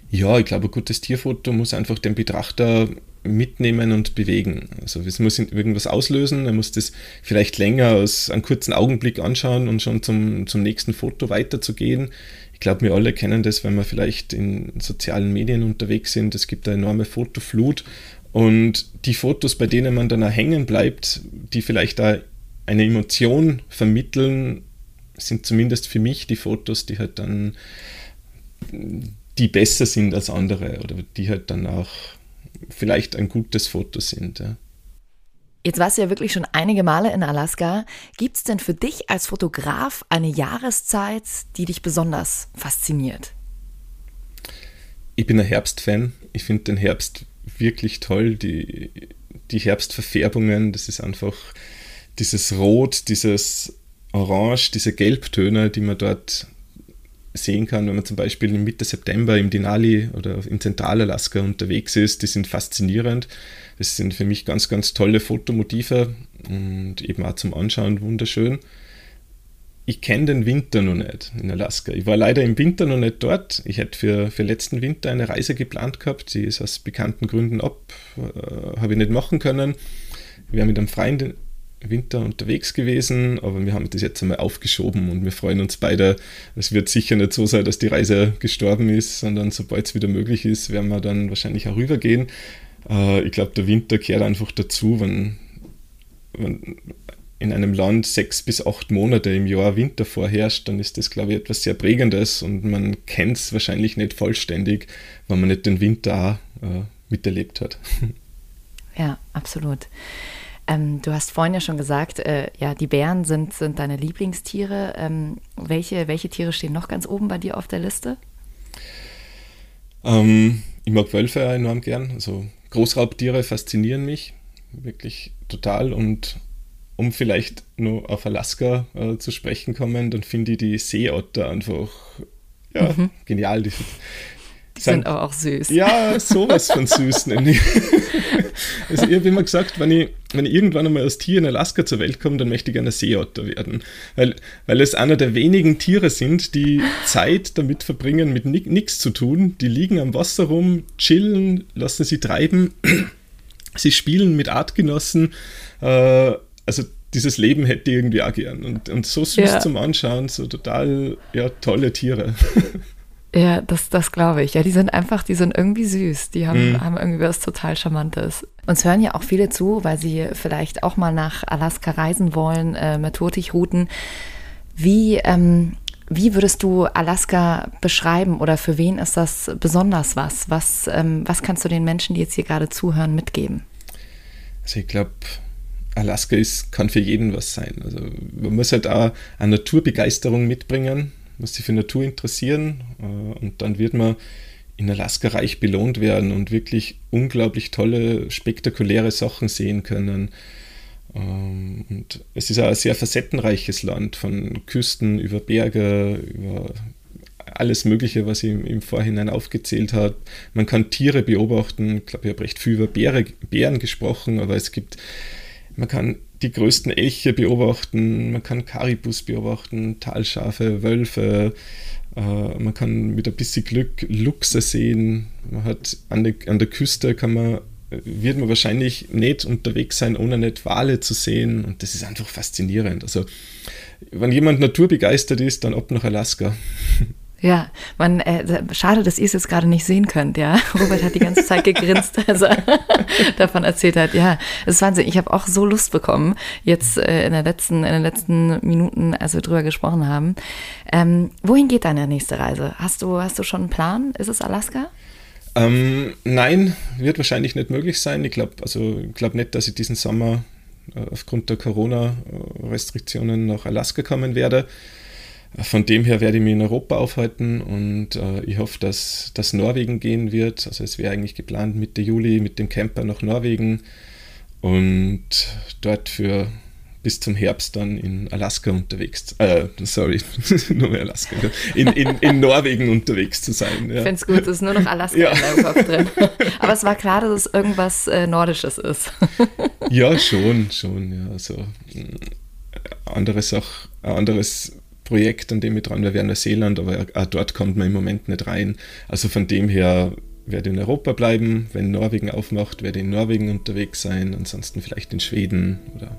A: Ja, ich glaube, ein gutes Tierfoto muss einfach den Betrachter mitnehmen und bewegen. Also es muss irgendwas auslösen, er muss das vielleicht länger aus einem kurzen Augenblick anschauen und schon zum, zum nächsten Foto weiterzugehen. Ich glaube, wir alle kennen das, wenn wir vielleicht in sozialen Medien unterwegs sind. Es gibt eine enorme Fotoflut und die Fotos, bei denen man dann auch hängen bleibt, die vielleicht da eine Emotion vermitteln, sind zumindest für mich die Fotos, die halt dann die besser sind als andere oder die halt dann auch vielleicht ein gutes Foto sind. Ja.
B: Jetzt warst du ja wirklich schon einige Male in Alaska. Gibt es denn für dich als Fotograf eine Jahreszeit, die dich besonders fasziniert?
A: Ich bin ein Herbstfan. Ich finde den Herbst wirklich toll. Die, die Herbstverfärbungen, das ist einfach dieses Rot, dieses Orange, diese Gelbtöne, die man dort sehen kann, wenn man zum Beispiel Mitte September im Denali oder in Zentralalaska unterwegs ist, die sind faszinierend. Das sind für mich ganz, ganz tolle Fotomotive und eben auch zum Anschauen wunderschön. Ich kenne den Winter noch nicht in Alaska. Ich war leider im Winter noch nicht dort. Ich hätte für, für letzten Winter eine Reise geplant gehabt. Die ist aus bekannten Gründen ab, äh, habe ich nicht machen können. Wir haben mit einem Freund Winter unterwegs gewesen, aber wir haben das jetzt einmal aufgeschoben und wir freuen uns beide. Es wird sicher nicht so sein, dass die Reise gestorben ist, sondern sobald es wieder möglich ist, werden wir dann wahrscheinlich auch rübergehen. Äh, ich glaube, der Winter kehrt einfach dazu, wenn, wenn in einem Land sechs bis acht Monate im Jahr Winter vorherrscht, dann ist das, glaube ich, etwas sehr Prägendes und man kennt es wahrscheinlich nicht vollständig, wenn man nicht den Winter auch, äh, miterlebt hat.
B: Ja, absolut. Ähm, du hast vorhin ja schon gesagt, äh, ja, die Bären sind, sind deine Lieblingstiere. Ähm, welche, welche Tiere stehen noch ganz oben bei dir auf der Liste?
A: Ähm, ich mag Wölfe enorm gern. Also Großraubtiere faszinieren mich wirklich total. Und um vielleicht nur auf Alaska äh, zu sprechen kommen, dann finde ich die Seeotter einfach ja, mhm. genial. Die,
B: die sind aber auch süß.
A: Ja, sowas von süß nämlich. also ich habe immer gesagt, wenn ich, wenn ich irgendwann einmal als Tier in Alaska zur Welt komme, dann möchte ich gerne Seeotter werden. Weil, weil es einer der wenigen Tiere sind, die Zeit damit verbringen, mit nichts zu tun. Die liegen am Wasser rum, chillen, lassen sie treiben. sie spielen mit Artgenossen. Äh, also dieses Leben hätte ich irgendwie auch gern. Und, und so süß ja. zum Anschauen, so total ja, tolle Tiere.
B: Ja, das, das glaube ich. Ja, die sind einfach, die sind irgendwie süß. Die haben, mhm. haben irgendwie was total Charmantes. Uns hören ja auch viele zu, weil sie vielleicht auch mal nach Alaska reisen wollen, äh, mit Hurtigruten. Wie, ähm, wie würdest du Alaska beschreiben oder für wen ist das besonders was? Was, ähm, was kannst du den Menschen, die jetzt hier gerade zuhören, mitgeben?
A: Also ich glaube, Alaska ist, kann für jeden was sein. Also man muss halt auch eine Naturbegeisterung mitbringen muss sich für Natur interessieren äh, und dann wird man in Alaska reich belohnt werden und wirklich unglaublich tolle, spektakuläre Sachen sehen können. Ähm, und es ist auch ein sehr facettenreiches Land, von Küsten über Berge, über alles Mögliche, was ich im Vorhinein aufgezählt habe. Man kann Tiere beobachten. Ich glaube, ich habe recht viel über Bäre, Bären gesprochen, aber es gibt, man kann die größten Elche beobachten, man kann Karibus beobachten, Talschafe, Wölfe, äh, man kann mit ein bisschen Glück Luchse sehen, man hat an, de, an der Küste kann man wird man wahrscheinlich nicht unterwegs sein, ohne nicht Wale zu sehen. Und das ist einfach faszinierend. Also, wenn jemand naturbegeistert ist, dann ab nach Alaska.
B: Ja, man, äh, schade, dass ihr es jetzt gerade nicht sehen könnt, ja. Robert hat die ganze Zeit gegrinst, als er davon erzählt hat. Ja, es ist Wahnsinn. Ich habe auch so Lust bekommen, jetzt äh, in, der letzten, in den letzten Minuten, als wir drüber gesprochen haben. Ähm, wohin geht deine nächste Reise? Hast du, hast du schon einen Plan? Ist es Alaska?
A: Ähm, nein, wird wahrscheinlich nicht möglich sein. Ich glaube also, glaub nicht, dass ich diesen Sommer äh, aufgrund der Corona-Restriktionen nach Alaska kommen werde. Von dem her werde ich mich in Europa aufhalten und äh, ich hoffe, dass das Norwegen gehen wird. Also es wäre eigentlich geplant Mitte Juli mit dem Camper nach Norwegen und dort für bis zum Herbst dann in Alaska unterwegs, äh, sorry, nur mehr Alaska, in, in, in Norwegen unterwegs zu sein.
B: Ja. Ich finde es gut, es ist nur noch Alaska ja. in deinem Kopf drin. Aber es war klar, dass es irgendwas äh, Nordisches ist.
A: ja, schon, schon, ja. Also, anderes auch, anderes Projekt, an dem ich dran wäre, wäre Neuseeland, aber auch dort kommt man im Moment nicht rein. Also von dem her werde ich in Europa bleiben. Wenn Norwegen aufmacht, werde ich in Norwegen unterwegs sein. Ansonsten vielleicht in Schweden oder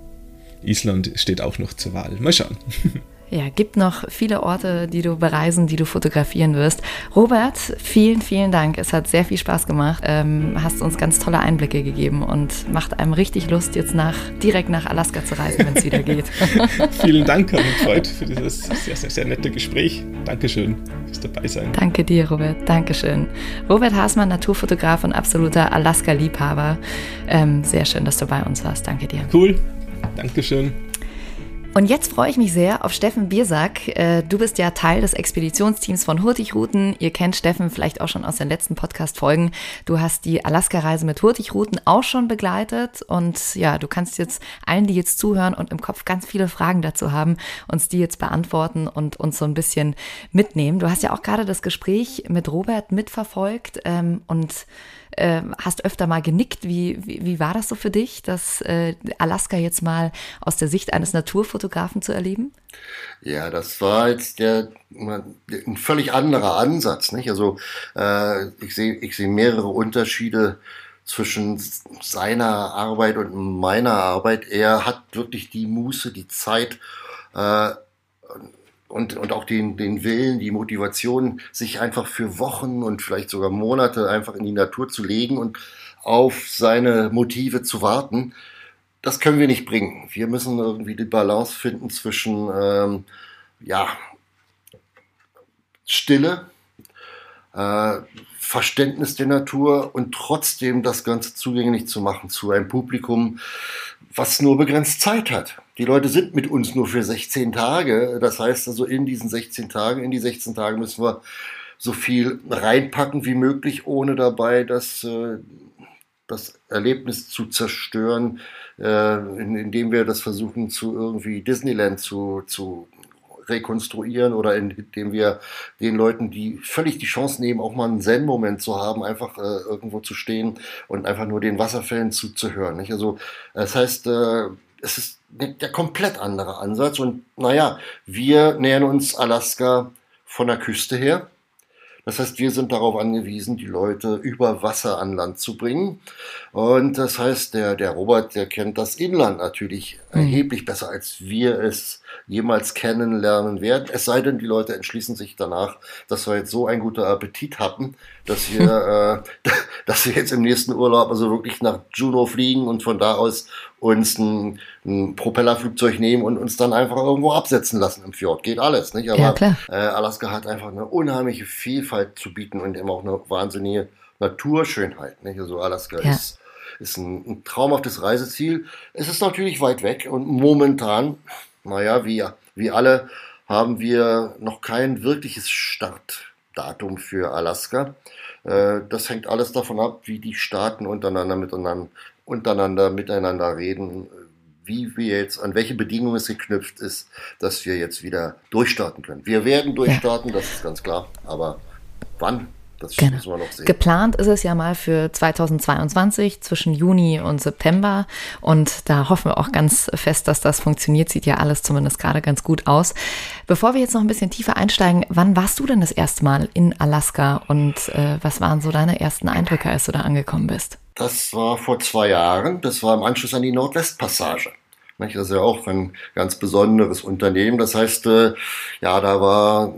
A: Island steht auch noch zur Wahl. Mal schauen.
B: Ja, gibt noch viele Orte, die du bereisen, die du fotografieren wirst. Robert, vielen, vielen Dank. Es hat sehr viel Spaß gemacht. Ähm, hast uns ganz tolle Einblicke gegeben und macht einem richtig Lust, jetzt nach, direkt nach Alaska zu reisen, wenn es wieder geht.
A: vielen Dank, mich gefreut für dieses sehr, sehr, sehr nette Gespräch. Dankeschön fürs dabei sein.
B: Danke dir, Robert. Dankeschön. Robert Haasmann, Naturfotograf und absoluter Alaska-Liebhaber. Ähm, sehr schön, dass du bei uns warst. Danke dir.
A: Cool. Dankeschön.
B: Und jetzt freue ich mich sehr auf Steffen Biersack. Äh, du bist ja Teil des Expeditionsteams von Hurtigruten. Ihr kennt Steffen vielleicht auch schon aus den letzten Podcast-Folgen. Du hast die Alaska-Reise mit Hurtigruten auch schon begleitet. Und ja, du kannst jetzt allen, die jetzt zuhören und im Kopf ganz viele Fragen dazu haben, uns die jetzt beantworten und uns so ein bisschen mitnehmen. Du hast ja auch gerade das Gespräch mit Robert mitverfolgt ähm, und äh, hast öfter mal genickt. Wie, wie, wie, war das so für dich, das äh, Alaska jetzt mal aus der Sicht eines Naturfotografen zu erleben?
C: Ja, das war jetzt der, ein völlig anderer Ansatz. Nicht? Also äh, ich sehe ich seh mehrere Unterschiede zwischen seiner Arbeit und meiner Arbeit. Er hat wirklich die Muße, die Zeit, äh, und, und auch den, den Willen, die Motivation, sich einfach für Wochen und vielleicht sogar Monate einfach in die Natur zu legen und auf seine Motive zu warten, das können wir nicht bringen. Wir müssen irgendwie die Balance finden zwischen ähm, ja, Stille, äh, Verständnis der Natur und trotzdem das Ganze zugänglich zu machen zu einem Publikum, was nur begrenzt Zeit hat. Die Leute sind mit uns nur für 16 Tage. Das heißt also, in diesen 16 Tagen, in die 16 Tage müssen wir so viel reinpacken wie möglich, ohne dabei das, äh, das Erlebnis zu zerstören, äh, indem wir das versuchen zu irgendwie Disneyland zu, zu rekonstruieren oder indem wir den Leuten, die völlig die Chance nehmen, auch mal einen Zen-Moment zu haben, einfach äh, irgendwo zu stehen und einfach nur den Wasserfällen zuzuhören. Nicht? Also das heißt, äh, es ist der komplett andere Ansatz und naja, wir nähern uns Alaska von der Küste her. Das heißt, wir sind darauf angewiesen, die Leute über Wasser an Land zu bringen. Und das heißt, der, der Robert, der kennt das Inland natürlich mhm. erheblich besser, als wir es jemals kennenlernen werden. Es sei denn, die Leute entschließen sich danach, dass wir jetzt so einen guten Appetit hatten, dass wir, äh, dass wir jetzt im nächsten Urlaub also wirklich nach Juneau fliegen und von da aus uns ein, ein, Propellerflugzeug nehmen und uns dann einfach irgendwo absetzen lassen im Fjord. Geht alles, nicht? Aber ja, äh, Alaska hat einfach eine unheimliche Vielfalt zu bieten und eben auch eine wahnsinnige Naturschönheit. Nicht? Also Alaska ja. ist ist ein, ein traumhaftes Reiseziel. Es ist natürlich weit weg und momentan naja, wie, wie alle haben wir noch kein wirkliches Startdatum für Alaska. Äh, das hängt alles davon ab, wie die Staaten untereinander miteinander, untereinander miteinander reden, wie wir jetzt, an welche Bedingungen es geknüpft ist, dass wir jetzt wieder durchstarten können. Wir werden durchstarten, das ist ganz klar, aber wann, das
B: genau. müssen wir noch sehen. Geplant ist es ja mal für 2022 zwischen Juni und September. Und da hoffen wir auch ganz fest, dass das funktioniert. Sieht ja alles zumindest gerade ganz gut aus. Bevor wir jetzt noch ein bisschen tiefer einsteigen, wann warst du denn das erste Mal in Alaska und äh, was waren so deine ersten Eindrücke, als du da angekommen bist?
C: Das war vor zwei Jahren. Das war im Anschluss an die Nordwestpassage. Das ist ja auch ein ganz besonderes Unternehmen. Das heißt, äh, ja, da war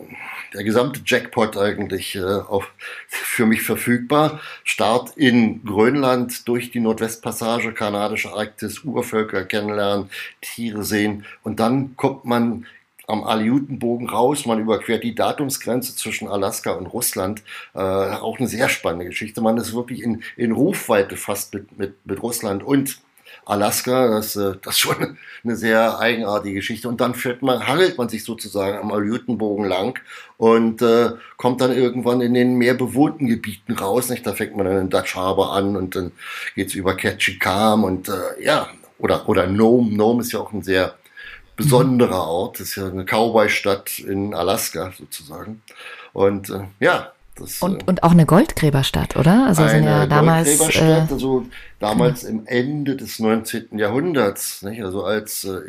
C: der gesamte Jackpot eigentlich äh, auf, für mich verfügbar. Start in Grönland durch die Nordwestpassage, kanadische Arktis, Urvölker kennenlernen, Tiere sehen und dann kommt man am Aleutenbogen raus. Man überquert die Datumsgrenze zwischen Alaska und Russland. Äh, auch eine sehr spannende Geschichte. Man ist wirklich in, in Rufweite fast mit, mit, mit Russland und Alaska, das, äh, das ist schon eine sehr eigenartige Geschichte. Und dann fährt man, hangelt man sich sozusagen am Aleutenbogen lang und äh, kommt dann irgendwann in den mehr bewohnten Gebieten raus. Nicht? Da fängt man dann in Dutch Harbor an und dann geht's über Ketchikan und äh, ja, oder, oder Nome. Nome ist ja auch ein sehr besonderer Ort. Das ist ja eine Cowboy-Stadt in Alaska sozusagen. Und äh, ja,
B: das, und, äh, und auch eine Goldgräberstadt, oder?
C: Also eine sind ja damals. Goldgräberstadt, äh, also damals genau. im Ende des 19. Jahrhunderts, nicht? also als äh,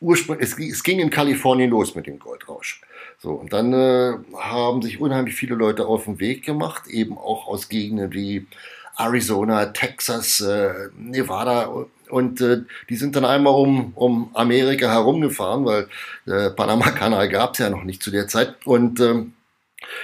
C: ursprünglich, es, es, ging in Kalifornien los mit dem Goldrausch. So, und dann äh, haben sich unheimlich viele Leute auf den Weg gemacht, eben auch aus Gegenden wie Arizona, Texas, äh, Nevada und äh, die sind dann einmal um, um Amerika herumgefahren, weil äh, Panama-Kanal gab es ja noch nicht zu der Zeit und ähm,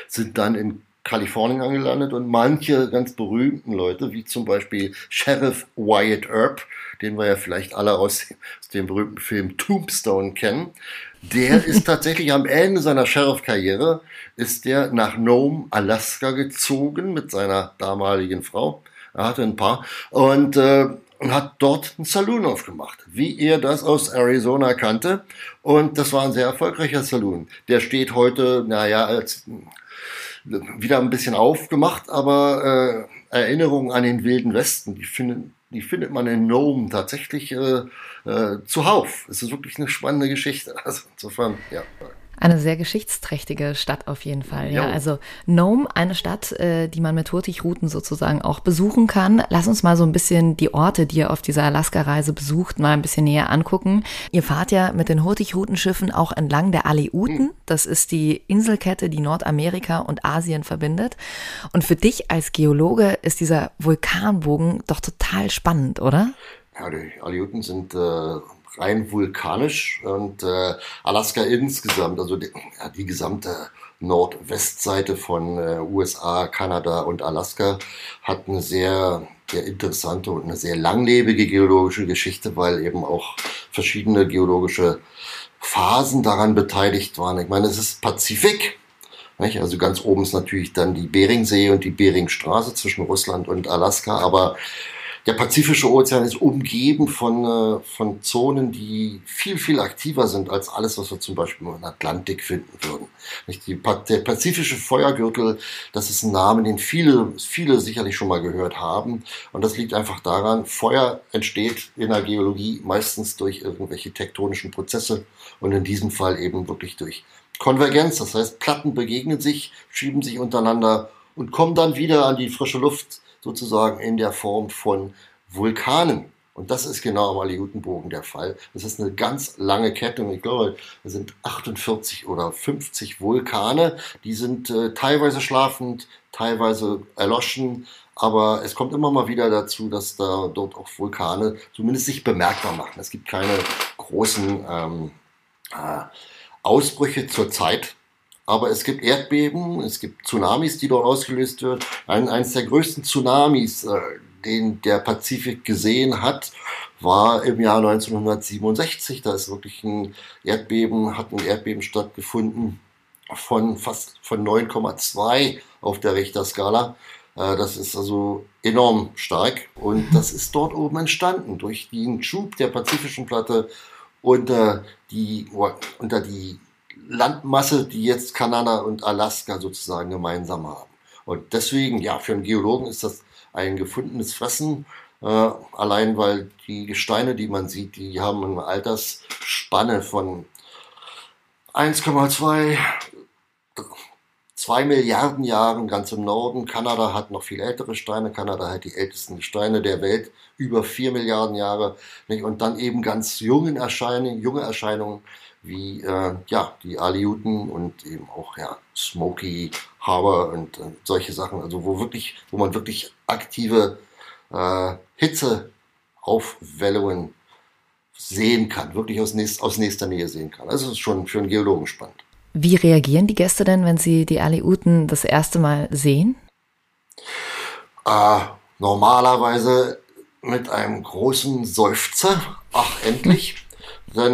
C: sind dann in Kalifornien angelandet und manche ganz berühmten Leute, wie zum Beispiel Sheriff Wyatt Earp, den wir ja vielleicht alle aus, aus dem berühmten Film Tombstone kennen, der ist tatsächlich am Ende seiner Sheriff-Karriere ist der nach Nome, Alaska gezogen mit seiner damaligen Frau. Er hatte ein paar und äh, und hat dort einen Saloon aufgemacht, wie er das aus Arizona kannte. Und das war ein sehr erfolgreicher Saloon. Der steht heute, naja, als wieder ein bisschen aufgemacht, aber äh, Erinnerungen an den Wilden Westen, die findet, die findet man in Nome tatsächlich äh, äh, zuhauf. Es ist wirklich eine spannende Geschichte. Also insofern, ja.
B: Eine sehr geschichtsträchtige Stadt auf jeden Fall. Ja, also Nome, eine Stadt, äh, die man mit Hurtigruten sozusagen auch besuchen kann. Lass uns mal so ein bisschen die Orte, die ihr auf dieser Alaska-Reise besucht, mal ein bisschen näher angucken. Ihr fahrt ja mit den Hurtigrutenschiffen auch entlang der Aleuten. Mhm. Das ist die Inselkette, die Nordamerika und Asien verbindet. Und für dich als Geologe ist dieser Vulkanbogen doch total spannend, oder?
C: Ja, die Aleuten sind äh rein vulkanisch und äh, Alaska insgesamt, also die, ja, die gesamte Nordwestseite von äh, USA, Kanada und Alaska hat eine sehr, sehr interessante und eine sehr langlebige geologische Geschichte, weil eben auch verschiedene geologische Phasen daran beteiligt waren. Ich meine, es ist Pazifik Nicht? Also ganz oben ist natürlich dann die Beringsee und die Beringstraße zwischen Russland und Alaska, aber der Pazifische Ozean ist umgeben von, äh, von Zonen, die viel, viel aktiver sind als alles, was wir zum Beispiel im Atlantik finden würden. Der Pazifische Feuergürtel, das ist ein Name, den viele, viele sicherlich schon mal gehört haben. Und das liegt einfach daran, Feuer entsteht in der Geologie meistens durch irgendwelche tektonischen Prozesse und in diesem Fall eben wirklich durch Konvergenz. Das heißt, Platten begegnen sich, schieben sich untereinander und kommen dann wieder an die frische Luft sozusagen in der Form von Vulkanen. Und das ist genau am Aleutenbogen der Fall. Das ist eine ganz lange Kette. Und ich glaube, es sind 48 oder 50 Vulkane. Die sind äh, teilweise schlafend, teilweise erloschen. Aber es kommt immer mal wieder dazu, dass da dort auch Vulkane zumindest sich bemerkbar machen. Es gibt keine großen ähm, äh, Ausbrüche zur Zeit. Aber es gibt Erdbeben, es gibt Tsunamis, die dort ausgelöst werden. Ein, eines der größten Tsunamis, äh, den der Pazifik gesehen hat, war im Jahr 1967. Da ist wirklich ein Erdbeben, hat ein Erdbeben stattgefunden von fast von 9,2 auf der Richterskala. Äh, das ist also enorm stark und das ist dort oben entstanden durch den Schub der pazifischen Platte unter die, unter die Landmasse, die jetzt Kanada und Alaska sozusagen gemeinsam haben. Und deswegen, ja, für einen Geologen ist das ein gefundenes Fressen, äh, allein weil die Gesteine, die man sieht, die haben eine Altersspanne von 1,2 2 Milliarden Jahren ganz im Norden. Kanada hat noch viel ältere Steine. Kanada hat die ältesten Gesteine der Welt, über 4 Milliarden Jahre. Und dann eben ganz jungen Erscheinungen, junge Erscheinungen wie äh, ja, die Aleuten und eben auch ja, Smoky Harbor und äh, solche Sachen, also wo wirklich, wo man wirklich aktive äh, Hitzeaufwellungen sehen kann, wirklich aus, nächst, aus nächster Nähe sehen kann. Also es ist schon für einen Geologen spannend.
B: Wie reagieren die Gäste denn, wenn sie die Aleuten das erste Mal sehen?
C: Äh, normalerweise mit einem großen Seufzer. Ach, endlich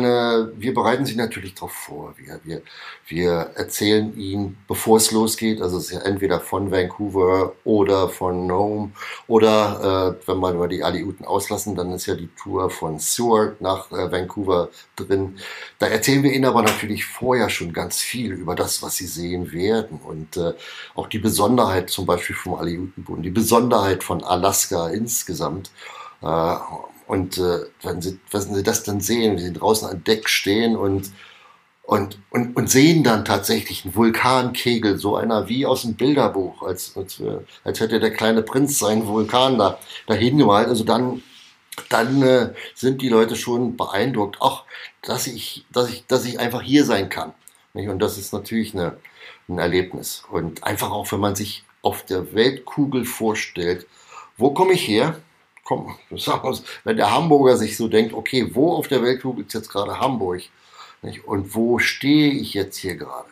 C: äh, wir bereiten sie natürlich darauf vor. Wir, wir, wir erzählen ihnen, bevor es losgeht, also es ist ja entweder von Vancouver oder von Nome oder äh, wenn wir mal die Aleuten auslassen, dann ist ja die Tour von Seward nach äh, Vancouver drin. Da erzählen wir ihnen aber natürlich vorher schon ganz viel über das, was sie sehen werden und äh, auch die Besonderheit zum Beispiel vom Aleutenbund, die Besonderheit von Alaska insgesamt. Äh, und äh, wenn, sie, wenn sie das dann sehen, wie sie draußen an Deck stehen und, und, und, und sehen dann tatsächlich einen Vulkankegel, so einer wie aus dem Bilderbuch, als, als, als hätte der kleine Prinz seinen Vulkan da dahin gemalt. Also dann, dann äh, sind die Leute schon beeindruckt, auch dass ich, dass ich, dass ich einfach hier sein kann. Und das ist natürlich eine, ein Erlebnis. Und einfach auch, wenn man sich auf der Weltkugel vorstellt, wo komme ich her? Komm, wenn der Hamburger sich so denkt, okay, wo auf der Weltkugel ist jetzt gerade Hamburg? Nicht? Und wo stehe ich jetzt hier gerade?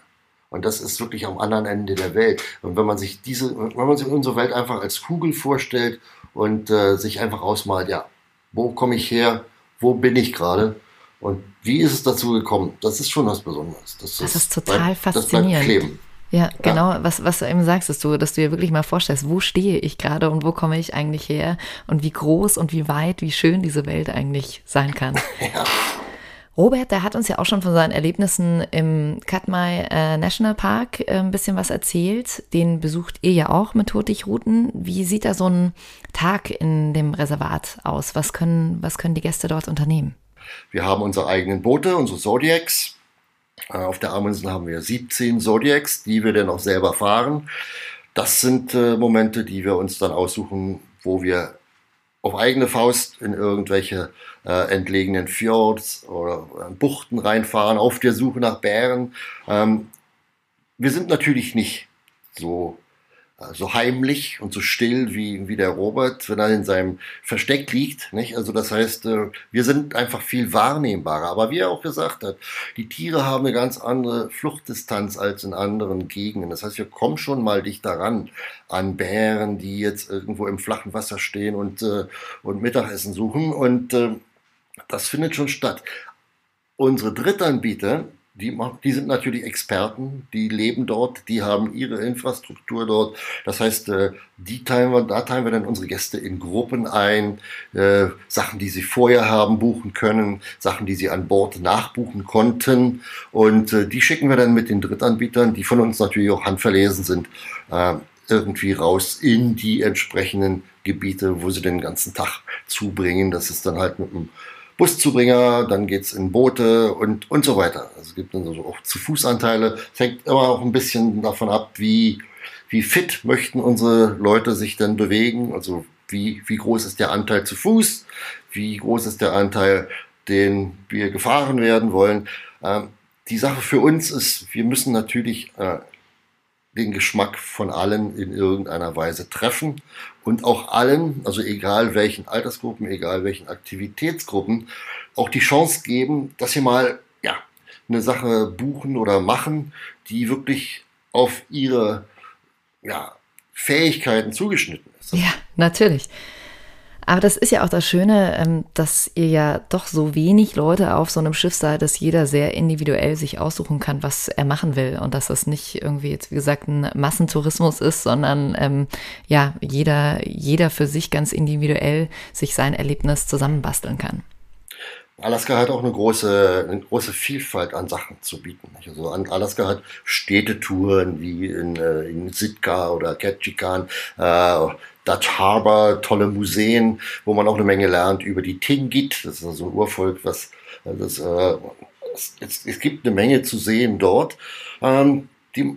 C: Und das ist wirklich am anderen Ende der Welt. Und wenn man sich diese, wenn man sich unsere Welt einfach als Kugel vorstellt und äh, sich einfach ausmalt, ja, wo komme ich her? Wo bin ich gerade? Und wie ist es dazu gekommen? Das ist schon was Besonderes.
B: Das, das ist, ist total bleibt, faszinierend. Das bleibt kleben. Ja, genau. Was, was du eben sagst, ist du, dass du dir wirklich mal vorstellst, wo stehe ich gerade und wo komme ich eigentlich her und wie groß und wie weit, wie schön diese Welt eigentlich sein kann. Ja. Robert, der hat uns ja auch schon von seinen Erlebnissen im Katmai äh, National Park äh, ein bisschen was erzählt. Den besucht ihr ja auch mit Hurtigruten. Wie sieht da so ein Tag in dem Reservat aus? Was können, was können die Gäste dort unternehmen?
C: Wir haben unsere eigenen Boote, unsere Zodiacs. Äh, auf der Arminsel haben wir 17 Zodiacs, die wir dann auch selber fahren. Das sind äh, Momente, die wir uns dann aussuchen, wo wir auf eigene Faust in irgendwelche äh, entlegenen Fjords oder Buchten reinfahren, auf der Suche nach Bären. Ähm, wir sind natürlich nicht so so heimlich und so still wie, wie der Robert, wenn er in seinem Versteck liegt. Nicht? Also das heißt, äh, wir sind einfach viel wahrnehmbarer. Aber wie er auch gesagt hat, die Tiere haben eine ganz andere Fluchtdistanz als in anderen Gegenden. Das heißt, wir kommen schon mal dichter ran an Bären, die jetzt irgendwo im flachen Wasser stehen und, äh, und Mittagessen suchen. Und äh, das findet schon statt. Unsere Drittanbieter, die, die sind natürlich Experten, die leben dort, die haben ihre Infrastruktur dort. Das heißt, äh, die teilen wir, da teilen wir dann unsere Gäste in Gruppen ein, äh, Sachen, die sie vorher haben buchen können, Sachen, die sie an Bord nachbuchen konnten. Und äh, die schicken wir dann mit den Drittanbietern, die von uns natürlich auch handverlesen sind, äh, irgendwie raus in die entsprechenden Gebiete, wo sie den ganzen Tag zubringen. Das ist dann halt mit einem Buszubringer, dann geht's in Boote und, und so weiter. Also es gibt dann so auch zu Fußanteile. Es hängt immer auch ein bisschen davon ab, wie, wie fit möchten unsere Leute sich denn bewegen. Also wie, wie groß ist der Anteil zu Fuß, wie groß ist der Anteil, den wir gefahren werden wollen. Ähm, die Sache für uns ist, wir müssen natürlich äh, den Geschmack von allen in irgendeiner Weise treffen und auch allen, also egal welchen Altersgruppen, egal welchen Aktivitätsgruppen, auch die Chance geben, dass sie mal ja, eine Sache buchen oder machen, die wirklich auf ihre ja, Fähigkeiten zugeschnitten ist.
B: Ja, natürlich. Aber das ist ja auch das Schöne, ähm, dass ihr ja doch so wenig Leute auf so einem Schiff seid, dass jeder sehr individuell sich aussuchen kann, was er machen will und dass das nicht irgendwie jetzt, wie gesagt, ein Massentourismus ist, sondern ähm, ja, jeder, jeder für sich ganz individuell sich sein Erlebnis zusammenbasteln kann.
C: Alaska hat auch eine große, eine große Vielfalt an Sachen zu bieten. Also Alaska hat Städtetouren wie in, äh, in Sitka oder Ketchikan, äh, Dutch Harbor, tolle Museen, wo man auch eine Menge lernt über die Tingit. Das ist also ein Urvolk, was das, äh, es, es, gibt eine Menge zu sehen dort, ähm, die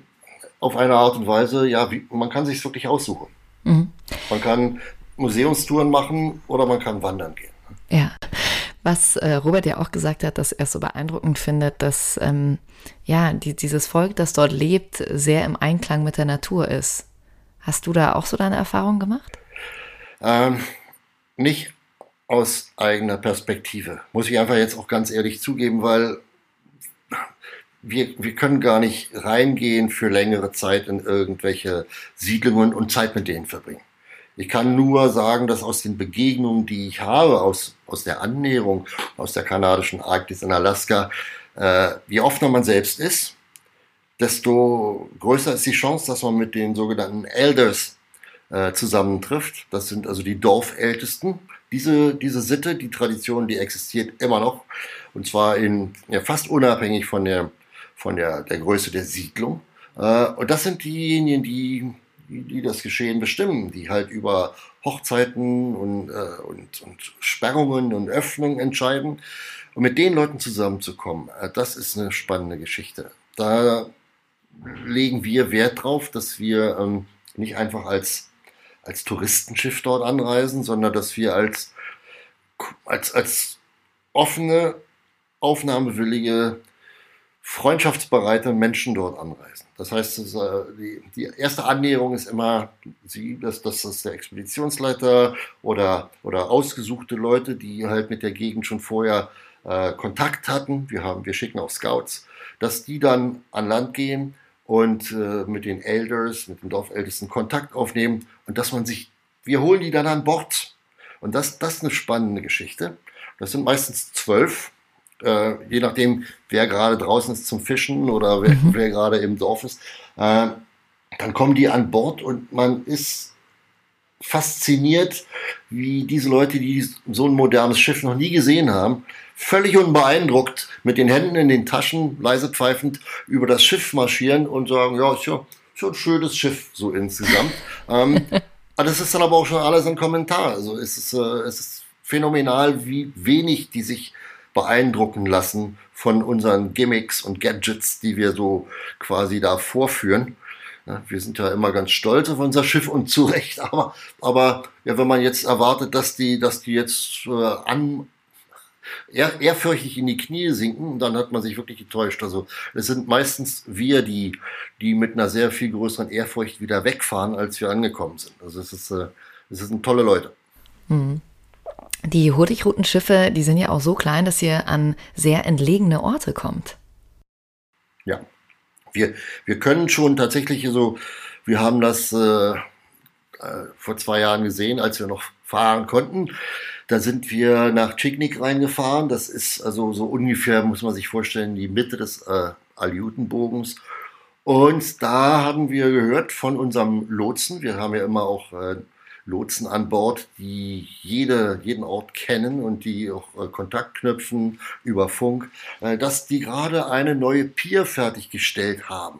C: auf eine Art und Weise, ja, wie, man kann sich wirklich aussuchen. Mhm. Man kann Museumstouren machen oder man kann wandern gehen.
B: Ja. Was äh, Robert ja auch gesagt hat, dass er so beeindruckend findet, dass ähm, ja die, dieses Volk, das dort lebt, sehr im Einklang mit der Natur ist. Hast du da auch so deine Erfahrungen gemacht?
C: Ähm, nicht aus eigener Perspektive. Muss ich einfach jetzt auch ganz ehrlich zugeben, weil wir, wir können gar nicht reingehen für längere Zeit in irgendwelche Siedlungen und Zeit mit denen verbringen. Ich kann nur sagen, dass aus den Begegnungen, die ich habe, aus, aus der Annäherung aus der kanadischen Arktis in Alaska, äh, wie offener man selbst ist, desto größer ist die Chance, dass man mit den sogenannten Elders äh, zusammentrifft. Das sind also die Dorfältesten. Diese, diese Sitte, die Tradition, die existiert immer noch. Und zwar in, ja, fast unabhängig von der, von der, der Größe der Siedlung. Äh, und das sind diejenigen, die, die, das Geschehen bestimmen, die halt über Hochzeiten und, äh, und, und Sperrungen und Öffnungen entscheiden. Und mit den Leuten zusammenzukommen, äh, das ist eine spannende Geschichte. Da legen wir Wert drauf, dass wir ähm, nicht einfach als, als Touristenschiff dort anreisen, sondern dass wir als, als, als offene, aufnahmewillige, freundschaftsbereite Menschen dort anreisen. Das heißt, das, äh, die, die, erste Annäherung ist immer, sie, dass, dass das der Expeditionsleiter oder, oder ausgesuchte Leute, die halt mit der Gegend schon vorher äh, Kontakt hatten. Wir, haben, wir schicken auch Scouts, dass die dann an Land gehen und äh, mit den Elders, mit den Dorfältesten Kontakt aufnehmen und dass man sich, wir holen die dann an Bord. Und das, das ist eine spannende Geschichte. Das sind meistens zwölf, äh, je nachdem, wer gerade draußen ist zum Fischen oder wer, mhm. wer gerade im Dorf ist. Äh, dann kommen die an Bord und man ist fasziniert, wie diese Leute, die so ein modernes Schiff noch nie gesehen haben, völlig unbeeindruckt mit den Händen in den Taschen, leise pfeifend über das Schiff marschieren und sagen, ja, ist ja, ja ein schönes Schiff so insgesamt. ähm, das ist dann aber auch schon alles ein Kommentar. Also es ist, äh, es ist phänomenal, wie wenig die sich beeindrucken lassen von unseren Gimmicks und Gadgets, die wir so quasi da vorführen. Ja, wir sind ja immer ganz stolz auf unser Schiff und zu Recht, aber, aber ja, wenn man jetzt erwartet, dass die, dass die jetzt äh, an, ehr, ehrfürchtig in die Knie sinken, dann hat man sich wirklich getäuscht. Also es sind meistens wir, die, die mit einer sehr viel größeren Ehrfurcht wieder wegfahren, als wir angekommen sind. Also es ist, äh, es sind tolle Leute.
B: Mhm. Die Hurtigroutenschiffe, die sind ja auch so klein, dass ihr an sehr entlegene Orte kommt.
C: Ja, wir, wir können schon tatsächlich so, wir haben das äh, äh vor zwei Jahren gesehen, als wir noch fahren konnten Da sind wir nach Chignik reingefahren. Das ist also so ungefähr, muss man sich vorstellen, die Mitte des äh, Aljutenbogens. Und da haben wir gehört von unserem Lotsen. Wir haben ja immer auch äh, Lotsen an Bord, die jede, jeden Ort kennen und die auch äh, Kontakt knüpfen über Funk, äh, dass die gerade eine neue Pier fertiggestellt haben.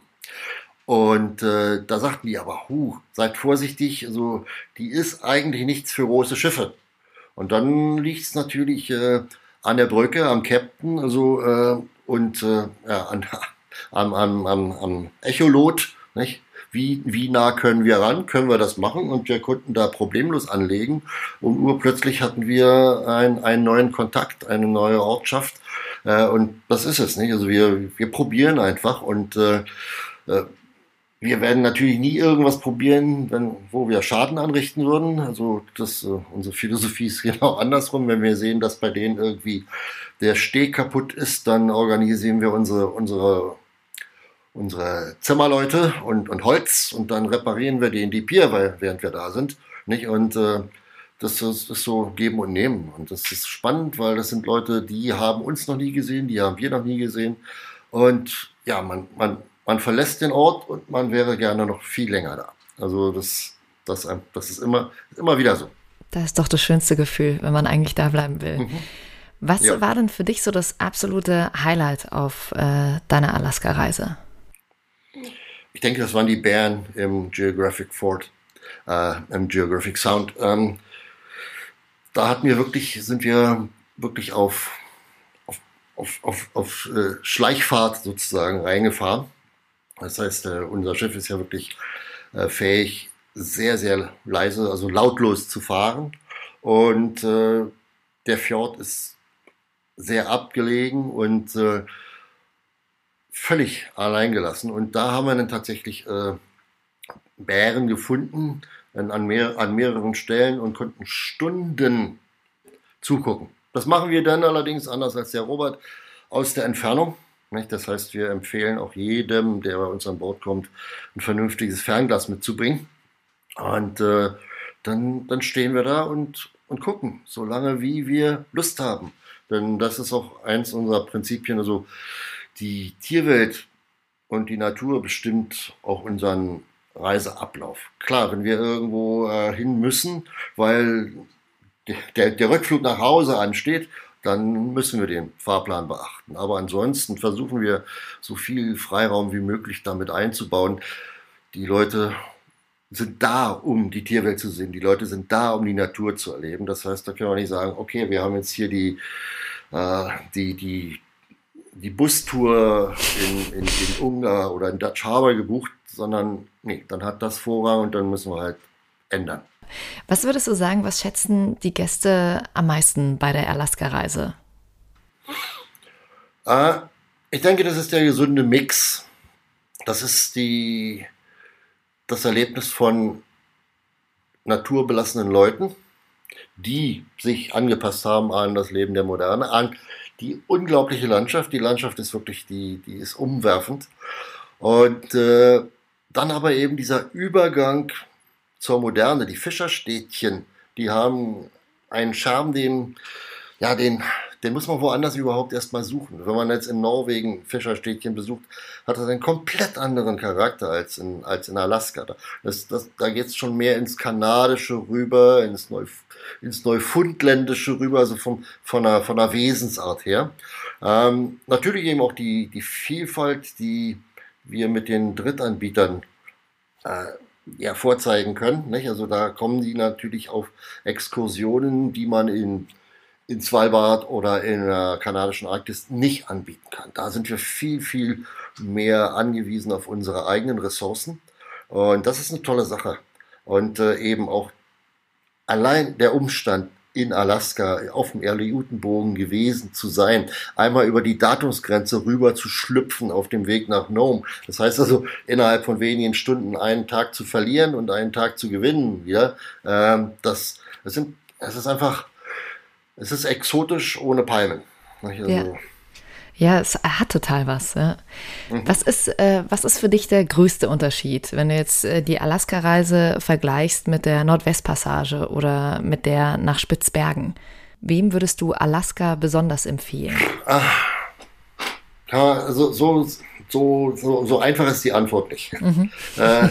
C: Und äh, da sagten die aber, hu, seid vorsichtig, also die ist eigentlich nichts für große Schiffe. Und dann liegt es natürlich äh, an der Brücke, am Captain, also äh, und äh, ja, an, am, am, am, am Echolot, nicht? Wie, wie nah können wir ran? Können wir das machen? Und wir konnten da problemlos anlegen. Und urplötzlich hatten wir ein, einen neuen Kontakt, eine neue Ortschaft. Äh, und das ist es, nicht? Also wir, wir probieren einfach und äh, äh wir werden natürlich nie irgendwas probieren, wenn, wo wir Schaden anrichten würden. Also das, äh, unsere Philosophie ist genau andersrum. Wenn wir sehen, dass bei denen irgendwie der Steg kaputt ist, dann organisieren wir unsere, unsere unsere Zimmerleute und, und Holz und dann reparieren wir die in die Pier, weil, während wir da sind. Nicht? Und äh, das ist, ist so geben und nehmen. Und das ist spannend, weil das sind Leute, die haben uns noch nie gesehen, die haben wir noch nie gesehen. Und ja, man, man, man verlässt den Ort und man wäre gerne noch viel länger da. Also das, das, das ist immer, immer wieder so.
B: Das ist doch das schönste Gefühl, wenn man eigentlich da bleiben will. Mhm. Was ja. war denn für dich so das absolute Highlight auf äh, deiner Alaska-Reise?
C: Ich denke, das waren die Bären im Geographic Fort, äh, im Geographic Sound. Ähm, da hatten wir wirklich, sind wir wirklich auf, auf, auf, auf, auf äh, Schleichfahrt sozusagen reingefahren. Das heißt, äh, unser Schiff ist ja wirklich äh, fähig, sehr, sehr leise, also lautlos zu fahren. Und äh, der Fjord ist sehr abgelegen und äh, völlig allein gelassen. Und da haben wir dann tatsächlich äh, Bären gefunden an, mehr, an mehreren Stellen und konnten Stunden zugucken. Das machen wir dann allerdings anders als der Robert aus der Entfernung. Nicht? Das heißt, wir empfehlen auch jedem, der bei uns an Bord kommt, ein vernünftiges Fernglas mitzubringen. Und äh, dann, dann stehen wir da und, und gucken, solange wie wir Lust haben. Denn das ist auch eins unserer Prinzipien. Also die Tierwelt und die Natur bestimmt auch unseren Reiseablauf. Klar, wenn wir irgendwo äh, hin müssen, weil der, der Rückflug nach Hause ansteht, dann müssen wir den Fahrplan beachten. Aber ansonsten versuchen wir so viel Freiraum wie möglich damit einzubauen. Die Leute sind da, um die Tierwelt zu sehen. Die Leute sind da, um die Natur zu erleben. Das heißt, da können wir nicht sagen, okay, wir haben jetzt hier die, äh, die, die die Bustour in, in, in Ungarn oder in Dutch Harbor gebucht, sondern nee, dann hat das Vorrang und dann müssen wir halt ändern.
B: Was würdest du sagen, was schätzen die Gäste am meisten bei der Alaska-Reise?
C: Äh, ich denke, das ist der gesunde Mix. Das ist die, das Erlebnis von naturbelassenen Leuten, die sich angepasst haben an das Leben der Moderne, an die unglaubliche Landschaft. Die Landschaft ist wirklich, die, die ist umwerfend. Und äh, dann aber eben dieser Übergang zur Moderne. Die Fischerstädtchen, die haben einen Charme, den, ja, den, den muss man woanders überhaupt erstmal suchen. Wenn man jetzt in Norwegen Fischerstädtchen besucht, hat das einen komplett anderen Charakter als in, als in Alaska. Das, das, da geht es schon mehr ins Kanadische rüber, ins, Neuf, ins Neufundländische rüber, also vom, von, der, von der Wesensart her. Ähm, natürlich eben auch die, die Vielfalt, die wir mit den Drittanbietern äh, ja, vorzeigen können. Nicht? Also da kommen die natürlich auf Exkursionen, die man in in Svalbard oder in der kanadischen Arktis nicht anbieten kann. Da sind wir viel, viel mehr angewiesen auf unsere eigenen Ressourcen. Und das ist eine tolle Sache. Und äh, eben auch allein der Umstand, in Alaska auf dem Erle-Utenbogen gewesen zu sein, einmal über die Datumsgrenze rüber zu schlüpfen auf dem Weg nach Nome. Das heißt also, innerhalb von wenigen Stunden einen Tag zu verlieren und einen Tag zu gewinnen wieder. Ähm, das, das, sind, das ist einfach es ist exotisch ohne Palmen.
B: Also, ja. Ja, es hat total was. Ja. Mhm. Was, ist, äh, was ist für dich der größte Unterschied, wenn du jetzt äh, die Alaska-Reise vergleichst mit der Nordwestpassage oder mit der nach Spitzbergen? Wem würdest du Alaska besonders empfehlen? Ach,
C: ja, so, so, so, so, einfach ist die Antwort nicht. Mhm. Äh,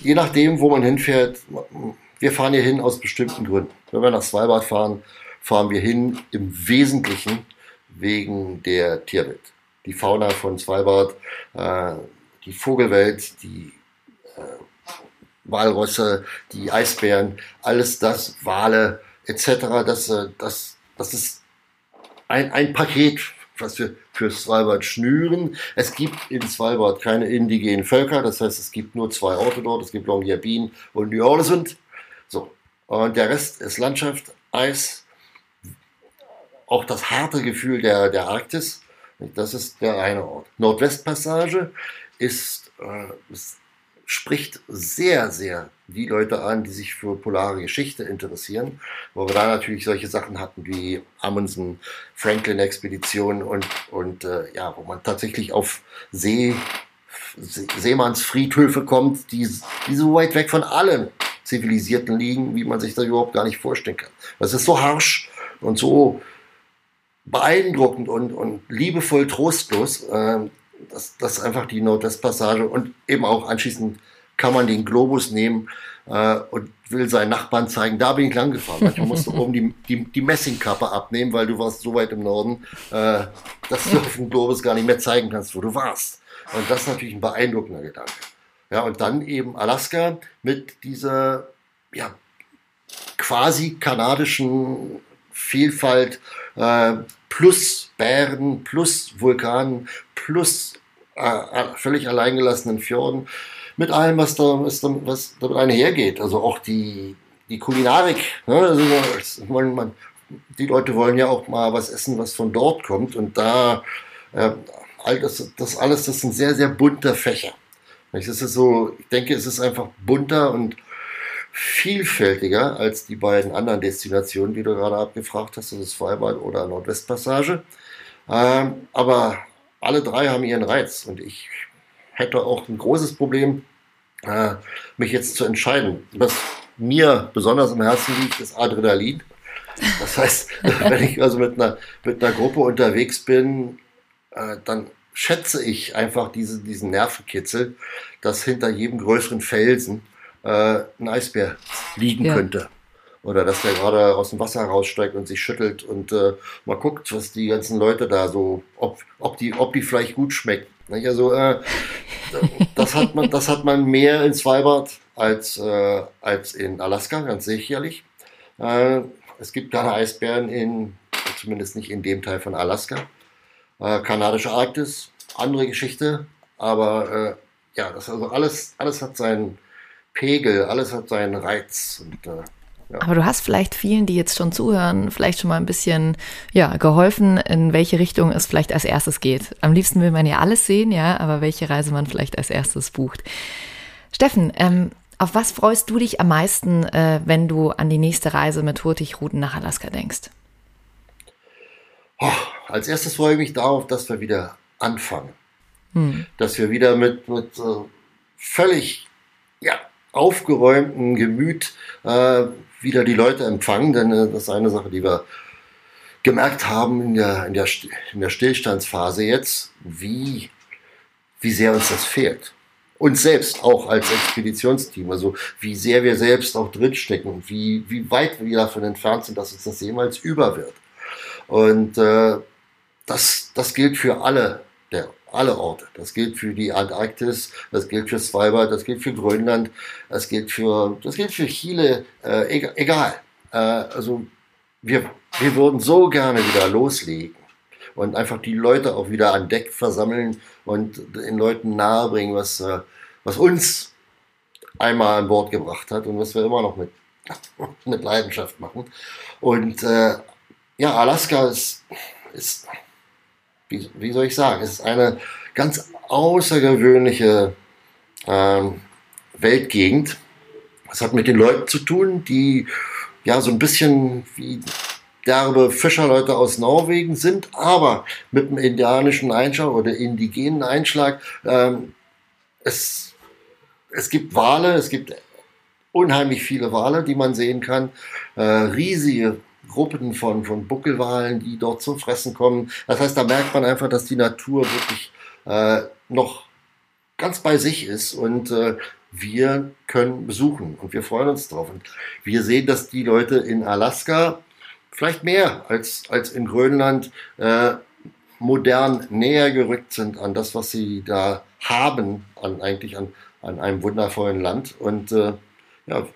C: je nachdem, wo man hinfährt, wir fahren hier hin aus bestimmten Gründen. Wenn wir nach Svalbard fahren, fahren wir hin im Wesentlichen wegen der Tierwelt. Die Fauna von Svalbard, äh, die Vogelwelt, die äh, Walrosse, die Eisbären, alles das, Wale etc., das, äh, das, das ist ein, ein Paket, was wir für Svalbard schnüren. Es gibt in Svalbard keine indigenen Völker, das heißt, es gibt nur zwei Orte dort, es gibt Longyearbyen und New Orleans. Und der Rest ist Landschaft, Eis, auch das harte Gefühl der, der Arktis. Das ist der eine Ort. Nordwestpassage ist, äh, spricht sehr, sehr die Leute an, die sich für polare Geschichte interessieren, wo wir da natürlich solche Sachen hatten wie Amundsen, Franklin-Expedition und, und äh, ja, wo man tatsächlich auf See, Seemannsfriedhöfe kommt, die, die so weit weg von allen Zivilisierten liegen, wie man sich das überhaupt gar nicht vorstellen kann. Das ist so harsch und so beeindruckend und, und liebevoll trostlos. Äh, das, das einfach die Nordwestpassage und eben auch anschließend kann man den Globus nehmen äh, und will seinen Nachbarn zeigen, da bin ich lang gefahren. Manchmal musst du oben die, die, die Messingkappe abnehmen, weil du warst so weit im Norden, äh, dass du auf dem Globus gar nicht mehr zeigen kannst, wo du warst. Und das ist natürlich ein beeindruckender Gedanke. Ja, und dann eben Alaska mit dieser ja, quasi kanadischen Vielfalt äh, plus Bären, plus Vulkanen, plus äh, völlig alleingelassenen Fjorden, mit allem, was, da, was, da, was damit einhergeht. Also auch die, die Kulinarik. Ne? Also, man, die Leute wollen ja auch mal was essen, was von dort kommt. Und da, äh, all das, das alles, das sind sehr, sehr bunter Fächer. Es ist so, ich denke, es ist einfach bunter und vielfältiger als die beiden anderen Destinationen, die du gerade abgefragt hast, das ist Svalbard oder Nordwestpassage. Ähm, aber alle drei haben ihren Reiz und ich hätte auch ein großes Problem, äh, mich jetzt zu entscheiden. Was mir besonders am Herzen liegt, ist Adrenalin. Das heißt, wenn ich also mit einer, mit einer Gruppe unterwegs bin, äh, dann schätze ich einfach diese, diesen Nervenkitzel, dass hinter jedem größeren Felsen äh, ein Eisbär liegen ja. könnte. Oder dass der gerade aus dem Wasser raussteigt und sich schüttelt und äh, mal guckt, was die ganzen Leute da so, ob, ob, die, ob die vielleicht gut schmeckt. Nicht? Also äh, das, hat man, das hat man mehr in Svalbard als, äh, als in Alaska, ganz sicherlich. Äh, es gibt keine Eisbären in, zumindest nicht in dem Teil von Alaska. Äh, kanadische Arktis, andere Geschichte, aber äh, ja, das also alles, alles hat seinen Pegel, alles hat seinen Reiz. Und, äh,
B: ja. Aber du hast vielleicht vielen, die jetzt schon zuhören, vielleicht schon mal ein bisschen ja, geholfen, in welche Richtung es vielleicht als erstes geht. Am liebsten will man ja alles sehen, ja, aber welche Reise man vielleicht als erstes bucht. Steffen, ähm, auf was freust du dich am meisten, äh, wenn du an die nächste Reise mit Hurtigruten nach Alaska denkst?
C: Oh, als erstes freue ich mich darauf, dass wir wieder anfangen. Hm. Dass wir wieder mit, mit äh, völlig ja, aufgeräumten Gemüt äh, wieder die Leute empfangen, denn äh, das ist eine Sache, die wir gemerkt haben in der, in der, in der Stillstandsphase jetzt, wie, wie sehr uns das fehlt. Uns selbst auch als Expeditionsteam, also wie sehr wir selbst auch drinstecken und wie, wie weit wir davon entfernt sind, dass uns das jemals über wird. Und äh, das, das gilt für alle der alle Orte. Das gilt für die Antarktis, das gilt für Svalbard, das gilt für Grönland, das gilt für, das gilt für Chile, äh, egal. Äh, also wir, wir würden so gerne wieder loslegen und einfach die Leute auch wieder an Deck versammeln und den Leuten nahebringen, was, äh, was uns einmal an Bord gebracht hat und was wir immer noch mit, mit Leidenschaft machen. Und äh, ja, Alaska ist, ist wie, wie soll ich sagen, es ist eine ganz außergewöhnliche ähm, Weltgegend. Es hat mit den Leuten zu tun, die ja so ein bisschen wie derbe Fischerleute aus Norwegen sind, aber mit einem indianischen Einschlag oder indigenen Einschlag. Ähm, es, es gibt Wale, es gibt unheimlich viele Wale, die man sehen kann. Äh, riesige Gruppen von, von Buckelwalen, die dort zum Fressen kommen. Das heißt, da merkt man einfach, dass die Natur wirklich äh, noch ganz bei sich ist und äh, wir können besuchen und wir freuen uns drauf. Und wir sehen, dass die Leute in Alaska vielleicht mehr als, als in Grönland äh, modern näher gerückt sind an das, was sie da haben, an eigentlich an, an einem wundervollen Land. Und äh, ja,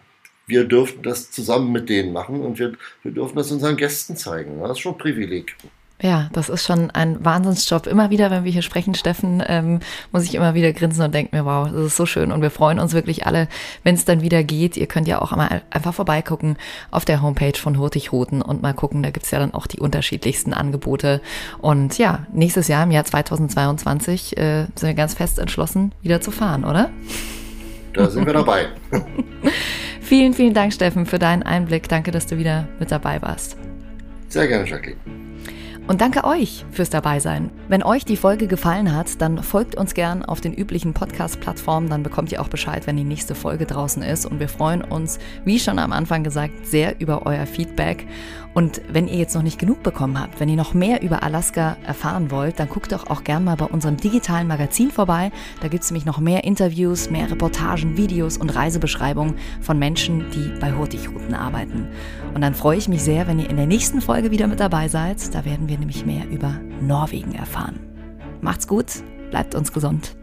C: wir dürfen das zusammen mit denen machen und wir, wir dürfen das unseren Gästen zeigen. Das ist schon ein Privileg.
B: Ja, das ist schon ein Wahnsinnsjob. Immer wieder, wenn wir hier sprechen, Steffen, ähm, muss ich immer wieder grinsen und denke mir, wow, das ist so schön. Und wir freuen uns wirklich alle, wenn es dann wieder geht. Ihr könnt ja auch mal einfach vorbeigucken auf der Homepage von Hurtigruten und mal gucken. Da gibt's ja dann auch die unterschiedlichsten Angebote. Und ja, nächstes Jahr, im Jahr 2022, äh, sind wir ganz fest entschlossen, wieder zu fahren, oder?
C: Da sind wir dabei.
B: vielen, vielen Dank, Steffen, für deinen Einblick. Danke, dass du wieder mit dabei warst.
C: Sehr gerne, Jacqueline.
B: Und danke euch fürs Dabeisein. Wenn euch die Folge gefallen hat, dann folgt uns gern auf den üblichen Podcast-Plattformen, dann bekommt ihr auch Bescheid, wenn die nächste Folge draußen ist. Und wir freuen uns, wie schon am Anfang gesagt, sehr über euer Feedback. Und wenn ihr jetzt noch nicht genug bekommen habt, wenn ihr noch mehr über Alaska erfahren wollt, dann guckt doch auch gern mal bei unserem digitalen Magazin vorbei. Da gibt es nämlich noch mehr Interviews, mehr Reportagen, Videos und Reisebeschreibungen von Menschen, die bei Hurtigruten arbeiten. Und dann freue ich mich sehr, wenn ihr in der nächsten Folge wieder mit dabei seid. Da werden wir nämlich mehr über Norwegen erfahren. Macht's gut, bleibt uns gesund.